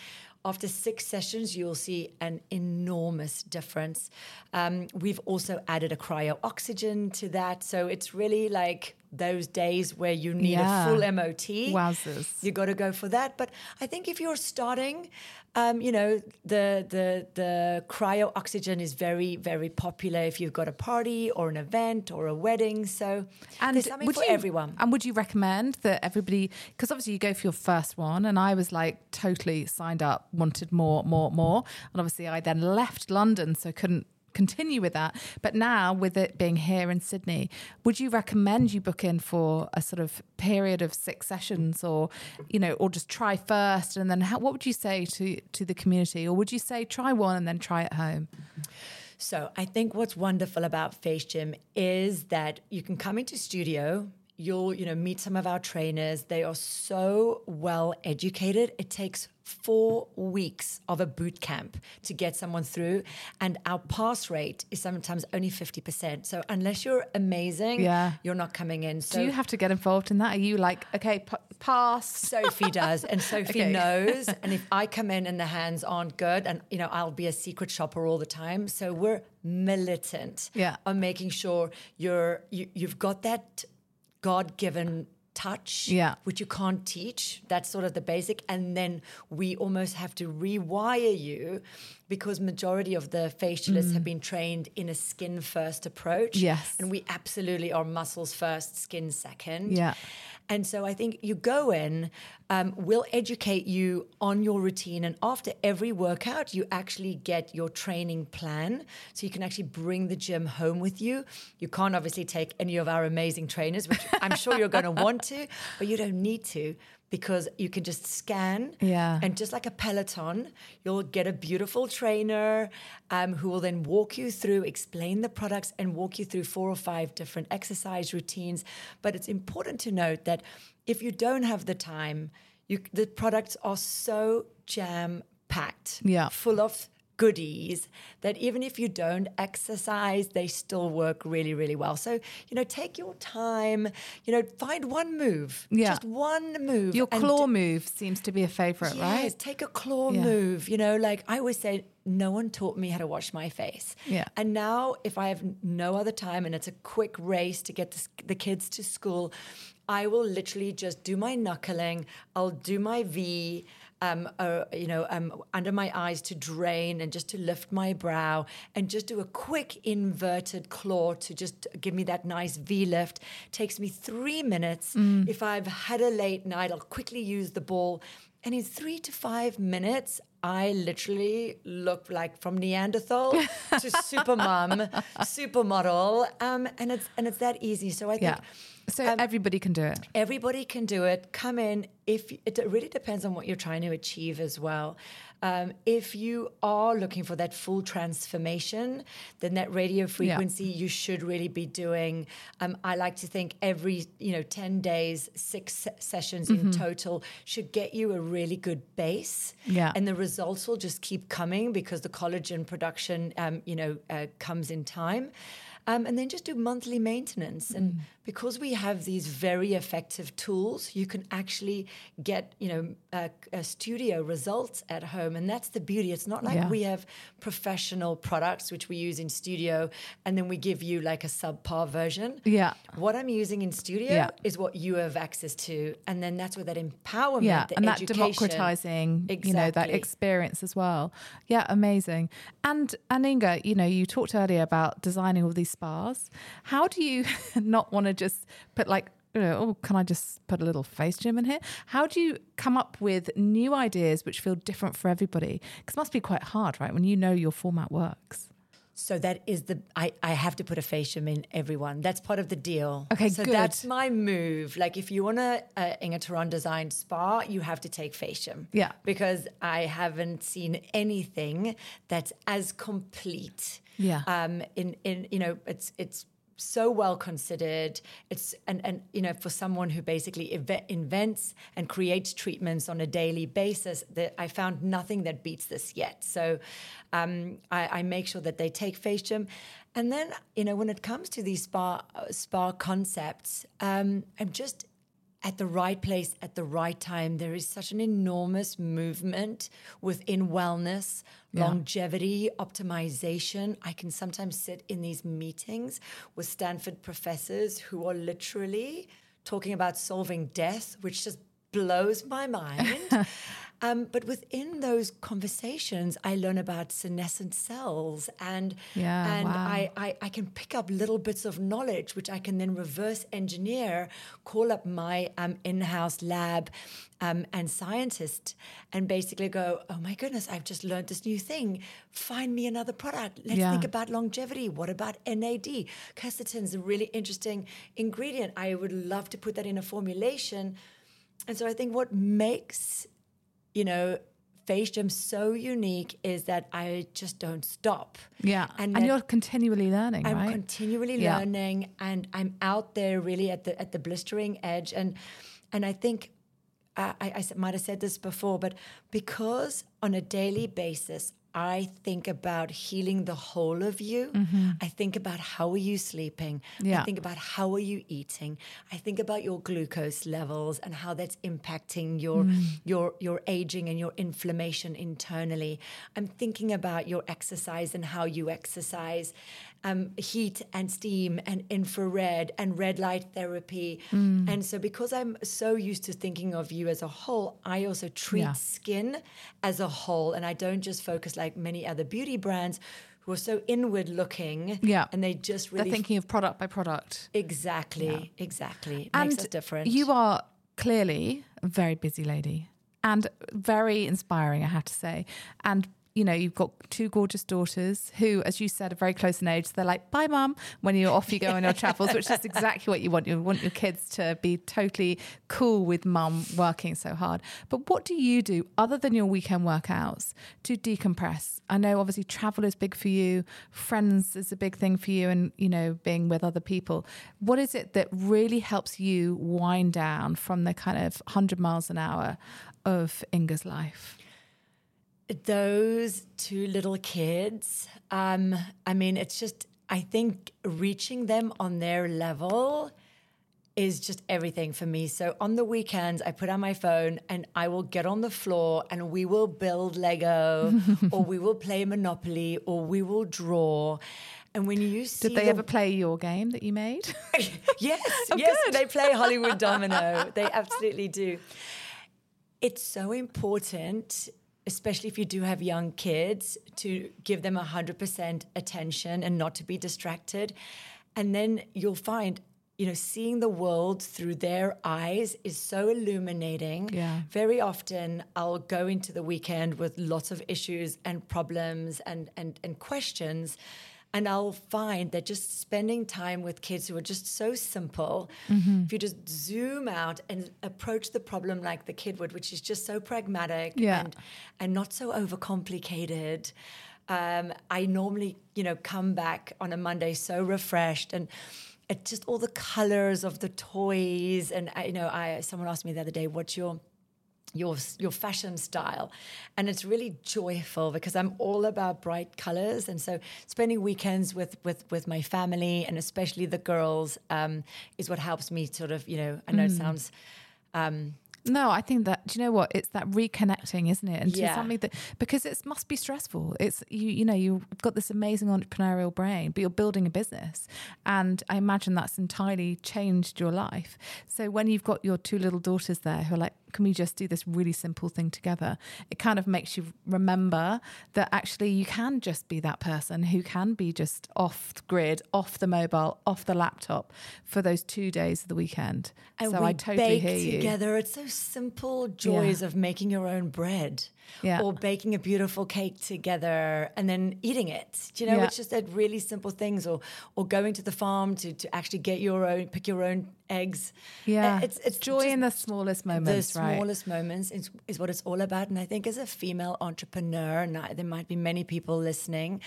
after six sessions, you'll see an enormous difference. Um, we've also added a cryo oxygen to that. So it's really like those days where you need yeah. a full MOT. Wowzers. You got to go for that. But I think if you're starting, um, you know, the the the cryo oxygen is very very popular if you've got a party or an event or a wedding. So and there's something for you, everyone. And would you recommend that everybody? Because obviously you go for your first one, and I was like totally signed up, wanted more, more, more, and obviously I then left London, so couldn't continue with that. But now, with it being here in Sydney, would you recommend you book in for a sort of period of six sessions, or you know, or just try first and then how, what would you say to to the community, or would you say try one and then try at home? So I think what's wonderful about Face Gym is that you can come into studio you'll you know meet some of our trainers. They are so well educated. It takes four weeks of a boot camp to get someone through. And our pass rate is sometimes only 50% so unless you're amazing yeah. you're not coming in. So do you have to get involved in that? Are you like okay p- pass? Sophie does and sophie okay. knows. And if i come in and the hands aren't good and you know i'll be a secret shopper all the time. So we're militant yeah. on making sure you're you, you've got that God given touch, yeah. which you can't teach. That's sort of the basic. And then we almost have to rewire you because majority of the facialists mm. have been trained in a skin first approach. Yes. And we absolutely are muscles first, skin second. Yeah. And so I think you go in, um, we'll educate you on your routine. And after every workout, you actually get your training plan. So you can actually bring the gym home with you. You can't obviously take any of our amazing trainers, which I'm sure you're going to want to, but you don't need to because you can just scan yeah. and just like a peloton you'll get a beautiful trainer um, who will then walk you through explain the products and walk you through four or five different exercise routines but it's important to note that if you don't have the time you, the products are so jam packed yeah. full of goodies that even if you don't exercise, they still work really, really well. So, you know, take your time, you know, find one move. Yeah. Just one move. Your claw d- move seems to be a favorite, yes, right? Take a claw yeah. move. You know, like I always say, no one taught me how to wash my face. Yeah. And now, if I have no other time and it's a quick race to get the, the kids to school, I will literally just do my knuckling. I'll do my V um, uh, you know, um, under my eyes to drain and just to lift my brow and just do a quick inverted claw to just give me that nice V lift. Takes me three minutes. Mm. If I've had a late night, I'll quickly use the ball. And in three to five minutes, I literally look like from Neanderthal to super mom, supermodel. Um, and it's and it's that easy. So I think yeah. So um, everybody can do it. Everybody can do it. Come in. If it really depends on what you're trying to achieve as well. Um, if you are looking for that full transformation, then that radio frequency yeah. you should really be doing. Um, I like to think every you know ten days, six sessions mm-hmm. in total should get you a really good base. Yeah, and the results will just keep coming because the collagen production, um, you know, uh, comes in time. Um, and then just do monthly maintenance. And mm. Because we have these very effective tools, you can actually get, you know, a, a studio results at home. And that's the beauty. It's not like yeah. we have professional products which we use in studio and then we give you like a subpar version. Yeah. What I'm using in studio yeah. is what you have access to. And then that's where that empowerment, yeah. and education. that democratizing, exactly. you know, that experience as well. Yeah, amazing. And and Inga, you know, you talked earlier about designing all these spas. How do you not want to just put like you know, oh, can I just put a little face gym in here? How do you come up with new ideas which feel different for everybody? Because it must be quite hard, right? When you know your format works. So that is the I, I have to put a Face Gym in everyone. That's part of the deal. Okay, so good. that's my move. Like if you want a, a Inga Theron designed spa, you have to take Face Gym. Yeah. Because I haven't seen anything that's as complete. Yeah. Um. In in you know it's it's so well considered. It's and and you know for someone who basically inve- invents and creates treatments on a daily basis, that I found nothing that beats this yet. So um, I, I make sure that they take Face Gym, and then you know when it comes to these spa uh, spa concepts, um, I'm just at the right place at the right time. There is such an enormous movement within wellness, Yeah. longevity, optimization. I can sometimes sit in these meetings with Stanford professors who are literally talking about solving death, which just blows my mind. Um, but within those conversations, I learn about senescent cells and Yeah, and wow. I, I, I can pick up little bits of knowledge, which I can then reverse engineer, call up my um, in house lab um, and scientist, and basically go, oh my goodness, I've just learned this new thing. Find me another product. Let's Yeah. think about longevity. What about NAD? Quercetin is a really interesting ingredient. I would love to put that in a formulation. And so I think what makes you know, Face Gym so unique is that I just don't stop. Yeah. And And, you're continually learning, I'm right? continually Yeah. learning and I'm out there really at the at the blistering edge and and I think I I, I s- might have said this before, but because on a daily basis I think about healing the whole of you. I think about how are you sleeping. Mm-hmm. Yeah. I think about how are you eating. I think about your glucose levels and how that's impacting your Mm. your your aging and your inflammation internally. I'm thinking about your exercise and how you exercise, um, heat and steam and infrared and red light therapy. Mm. And so because I'm so used to thinking of you as a whole, I also treat Yeah. skin as a whole and I don't just focus like many other beauty brands who are so inward looking Yeah. and they just They're really thinking of product by product. exactly exactly It and makes us different You are clearly a very busy lady and very inspiring, I have to say. And you know, you've got two gorgeous daughters who, as you said, are very close in age. So they're like, bye, mum, when you're off, you go on your travels, which is exactly what you want. You want your kids to be totally cool with mum working so hard. But what do you do other than your weekend workouts to decompress? I know obviously travel is big for you, friends is a big thing for you, and, you know, being with other people. What is it that really helps you wind down from the kind of 100 miles an hour of Inga's life? Those two little kids um i mean it's just i think reaching them on their level is just everything for me so on the weekends i put on my phone and i will get on the floor and we will build lego or we will play monopoly or we will draw and when you see Did they the- ever play your game that you made? yes, yes, they play Hollywood Domino. They absolutely do. It's so important, especially if you do have young kids, to give them 100% attention and not to be distracted. And then you'll find, you know, seeing the world through their eyes is so illuminating. Yeah. Very often I'll go into the weekend with lots of issues and problems and, and, and questions. And I'll find that just spending time with kids who are just so simple, Mm-hmm. if you just zoom out and approach the problem like the kid would, which is just so pragmatic Yeah. and, and not so overcomplicated. Um, I normally, you know, come back on a Monday so refreshed and just all the colors of the toys. And I, you know, I someone asked me the other day, "What's your your your fashion style and it's really joyful because i'm all about bright colors and so spending weekends with with with my family and especially the girls um, is what helps me sort of you know i know it sounds um, No, I think that do you know what? It's that reconnecting, isn't it? And Yeah. something that because it must be stressful. It's you you know, you've got this amazing entrepreneurial brain, but you're building a business. And I imagine that's entirely changed your life. So when you've got your two little daughters there who are like, can we just do this really simple thing together? It kind of makes you remember that actually you can just be that person who can be just off the grid, off the mobile, off the laptop for those two days of the weekend. and so we I totally bake hear you. together it's so simple joys of making your own bread Yeah. or baking a beautiful cake together and then eating it. Do you know, Yeah. it's just that really simple things, or or going to the farm to to actually get your own, pick your own eggs. Yeah. It's it's joy in the smallest moments, the right? smallest moments is, is what it's all about. And I think as a female entrepreneur, and I, there might be many people listening,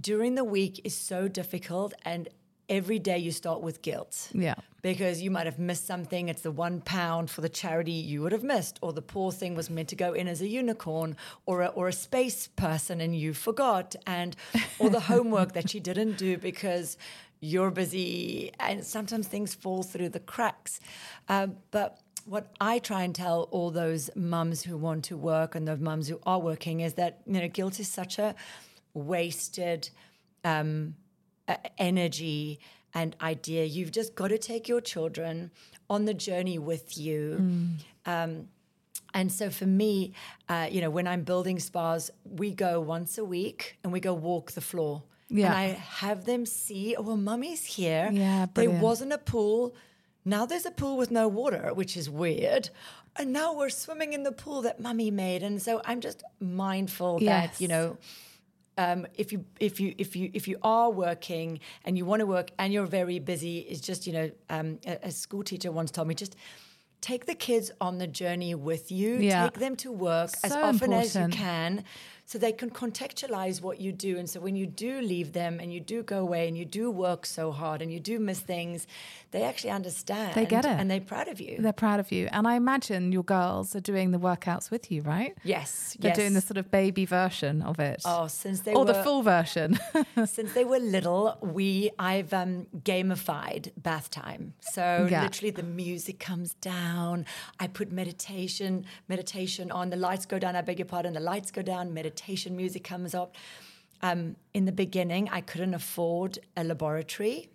during the week is so difficult, and every day you start with guilt Yeah. because you might have missed something. It's the one pound for the charity you would have missed, or the poor thing was meant to go in as a unicorn or a, or a space person and you forgot, and or the homework that you didn't do because you're busy, and sometimes things fall through the cracks. Um, but what I try and tell all those mums who want to work and the mums who are working is that you know guilt is such a wasted um, uh, energy and idea. You've just got to take your children on the journey with you. Um, and so for me, uh, you know, when I'm building spas, we go once a week and we go walk the floor. Yeah. And I have them see, oh, well, mummy's here. Yeah, there wasn't a pool. Now there's a pool with no water, which is weird. And now we're swimming in the pool that mummy made. And so I'm just mindful Yes. that, you know, um, if you if you if you if you are working and you want to work and you're very busy, it's just you know um, a, a school teacher once told me just take the kids on the journey with you. Yeah. Take them to work as So often as you can, so they can contextualize what you do. And so when you do leave them and you do go away and you do work so hard and you do miss things, they actually understand. They get it. and they're proud of you. They're proud of you. And I imagine your girls are doing the workouts with you, right? yes, They're yes. doing the sort of baby version of it. Oh, since they were. or were the full version. since they were little, we I've um, gamified bath time. So Yeah. literally, the music comes down. I put meditation meditation on. The lights go down. I beg your pardon. The lights go down. Meditation music comes up. Um, in the beginning, I couldn't afford a laboratory.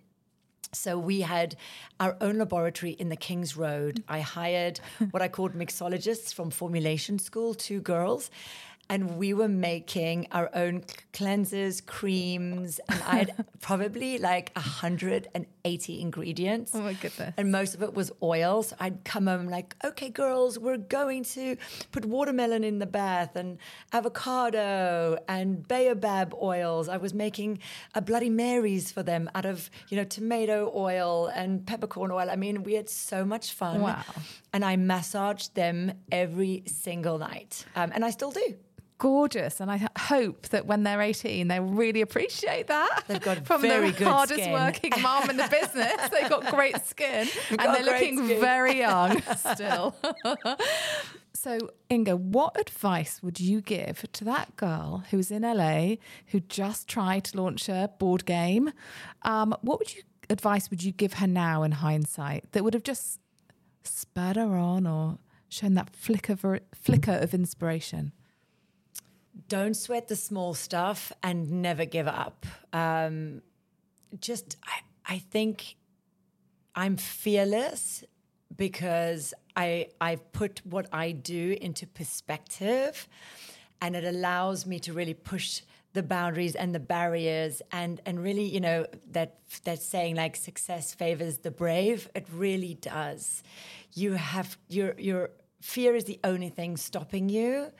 So we had our own laboratory in the King's Road. I hired what I called mixologists from formulation school, two girls, and we were making our own cleansers, creams, and I had probably like 180 ingredients. Oh my goodness. And most of it was oil. So I'd come home like, okay, girls, we're going to put watermelon in the bath and avocado and baobab oils. I was making a Bloody Marys for them out of, you know, tomato oil and peppercorn oil. I mean, we had so much fun. Wow. And I massaged them every single night. Um, and I still do. Gorgeous. And I hope that when they're 18, they really appreciate that. They've got From very the good hardest skin. working mum in the business. They've got great skin. and they're looking skin. very young still. So, Inga, what advice would you give to that girl who's in LA who just tried to launch a board game? Um, what would you advice would you give her now in hindsight that would have just spurred her on or shown that flicker of, flicker of inspiration? Don't sweat the small stuff and never give up. Um, just, I, I think I'm fearless because I I've put what I do into perspective, and it allows me to really push the boundaries and the barriers and and really you know that that saying like success favors the brave. It really does. You have your your fear is the only thing stopping you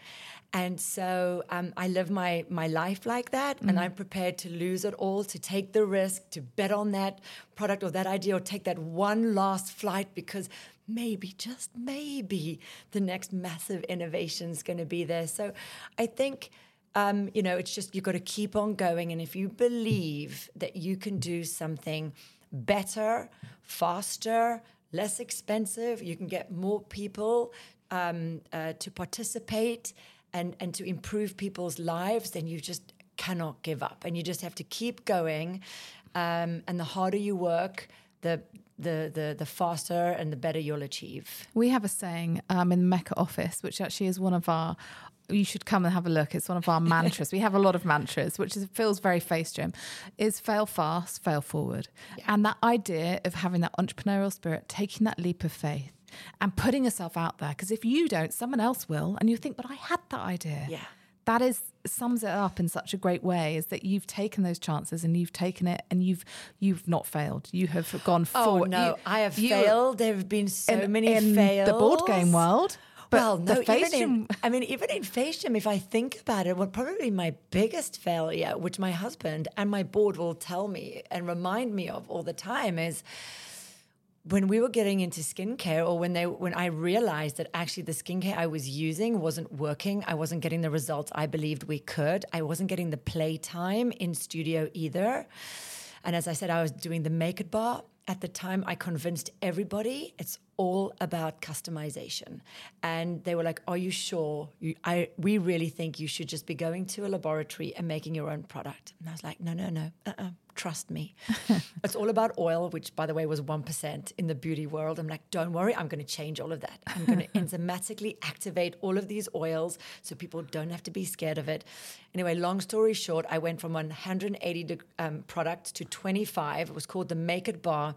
and so um, I live my my life like that, and I'm prepared to lose it all, to take the risk, to bet on that product or that idea, or take that one last flight because maybe, just maybe, the next massive innovation is going to be there. So I think. Um, you know, it's just you've got to keep on going. And if you believe that you can do something better, faster, less expensive, you can get more people um, uh, to participate and, and to improve people's lives, then you just cannot give up. And you just have to keep going. Um, and the harder you work, the, the, the, the faster and the better you'll achieve. We have a saying um, in the Mecca office, which actually is one of our. You should come and have a look. It's one of our mantras. we have a lot of mantras, which is, feels very face gym. Is fail fast, fail forward, and that idea of having that entrepreneurial spirit, taking that leap of faith, and putting yourself out there. Because if you don't, someone else will, and you think, "But I had that idea." Yeah. that is sums it up in such a great way. Is that you've taken those chances and you've taken it, and you've you've not failed. You have gone Oh forward. no, You- I have you- failed. There have been so in, many in fails. the board game world. But well, no, even in, I mean, even in face gym, if I think about it, what probably my biggest failure, which my husband and my board will tell me and remind me of all the time, is when we were getting into skincare or when they when I realized that actually the skincare I was using wasn't working, I wasn't getting the results I believed we could. I wasn't getting the playtime in studio either. And as I said, I was doing the make it bar. At the time, I convinced everybody it's all about customization. And they were like, Are you sure? You, I, we really think you should just be going to a laboratory and making your own product. And I was like, No, no, no. Uh-uh trust me. it's all about oil, which by the way was 1% in the beauty world. I'm like, don't worry, I'm going to change all of that. I'm going to enzymatically activate all of these oils so people don't have to be scared of it. Anyway, long story short, I went from 180 um, products to 25. It was called the Make It Bar.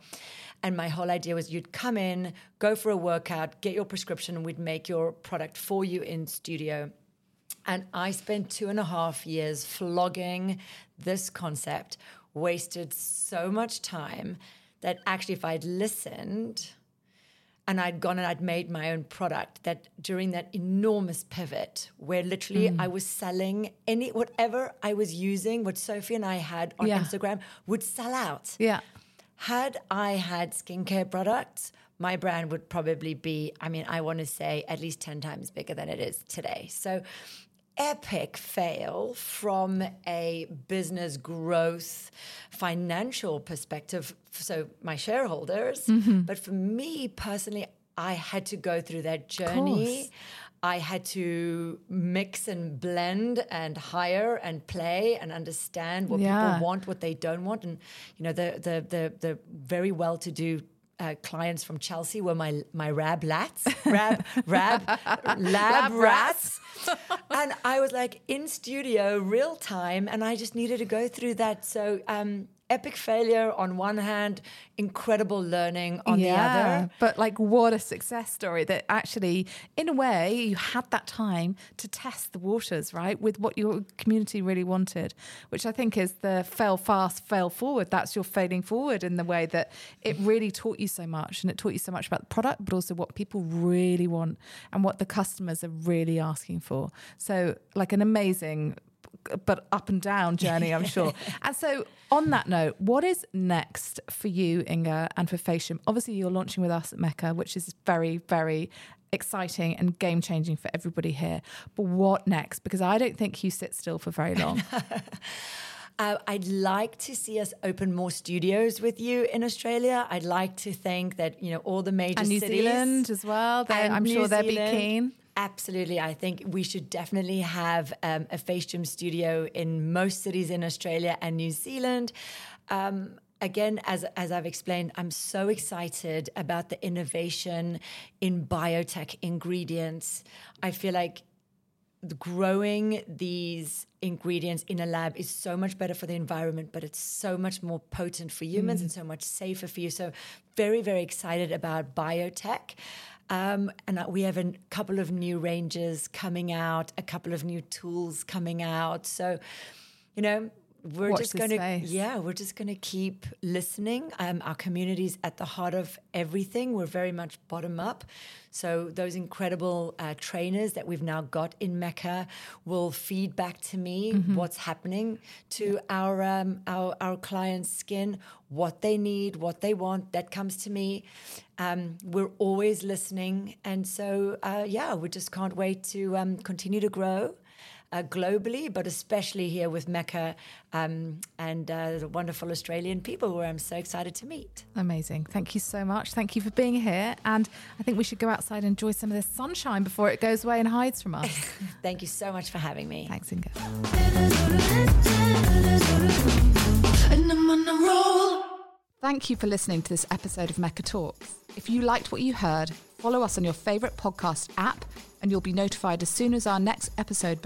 And my whole idea was you'd come in, go for a workout, get your prescription, and we'd make your product for you in studio. And I spent two and a half years flogging this concept wasted so much time that actually, if I'd listened and I'd gone and I'd made my own product, that during that enormous pivot where literally mm. I was selling any whatever I was using, what Sophie and I had on yeah. Instagram would sell out. Yeah. Had I had skincare products, my brand would probably be, I mean, I want to say at least 10 times bigger than it is today. So epic fail from a business growth financial perspective. So, my shareholders, mm-hmm. but for me personally, I had to go through that journey. I had to mix and blend and hire and play and understand what yeah. people want, what they don't want, and you know the the the, the very well to do uh, clients from Chelsea were my my rab lats, rab rab lab, lab rats, and I was like in studio, real time, and I just needed to go through that. So um, epic failure on one hand, incredible learning on yeah, the other. But like, what a success story that actually, in a way, you had that time to test the waters, right, with what your community really wanted, which I think is the fail fast, fail forward. That's your failing forward in the way that it really taught you so much. And it taught you so much about the product, but also what people really want and what the customers are really asking for. So, like, an amazing but up and down journey, I'm sure. and so, on that note, what is next for you, Inge, and for Face Gym? Obviously, you're launching with us at Mecca, which is very, very exciting and game changing for everybody here. But what next? Because I don't think you sit still for very long. Uh, I'd like to see us open more studios with you in Australia. I'd like to think that you know all the major and New cities, Zealand as well. I'm New sure they'd be keen. Absolutely. I think we should definitely have um, a face gym studio in most cities in Australia and New Zealand. Um, again, as, as I've explained, I'm so excited about the innovation in biotech ingredients. I feel like growing these ingredients in a lab is so much better for the environment, but it's so much more potent for humans mm. and so much safer for you. So, very, very excited about biotech. Um, and we have a couple of new ranges coming out, a couple of new tools coming out. So, you know, we're Watch just going to yeah we're just going to keep listening. Um, our community is at the heart of everything. We're very much bottom up. So those incredible uh, trainers that we've now got in mecca will feed back to me mm-hmm. what's happening to our, um, our our clients skin what they need what they want that comes to me. Um, we're always listening. And so uh, yeah we just can't wait to um, continue to grow uh, globally, but especially here with Mecca um, and uh, the wonderful Australian people where I'm so excited to meet. Amazing. Thank you so much. Thank you for being here. And I think we should go outside and enjoy some of this sunshine before it goes away and hides from us. Thank you so much for having me. Thanks, Inge. Thank you for listening to this episode of Mecca Talks. If you liked what you heard, follow us on your favourite podcast app and you'll be notified as soon as our next episode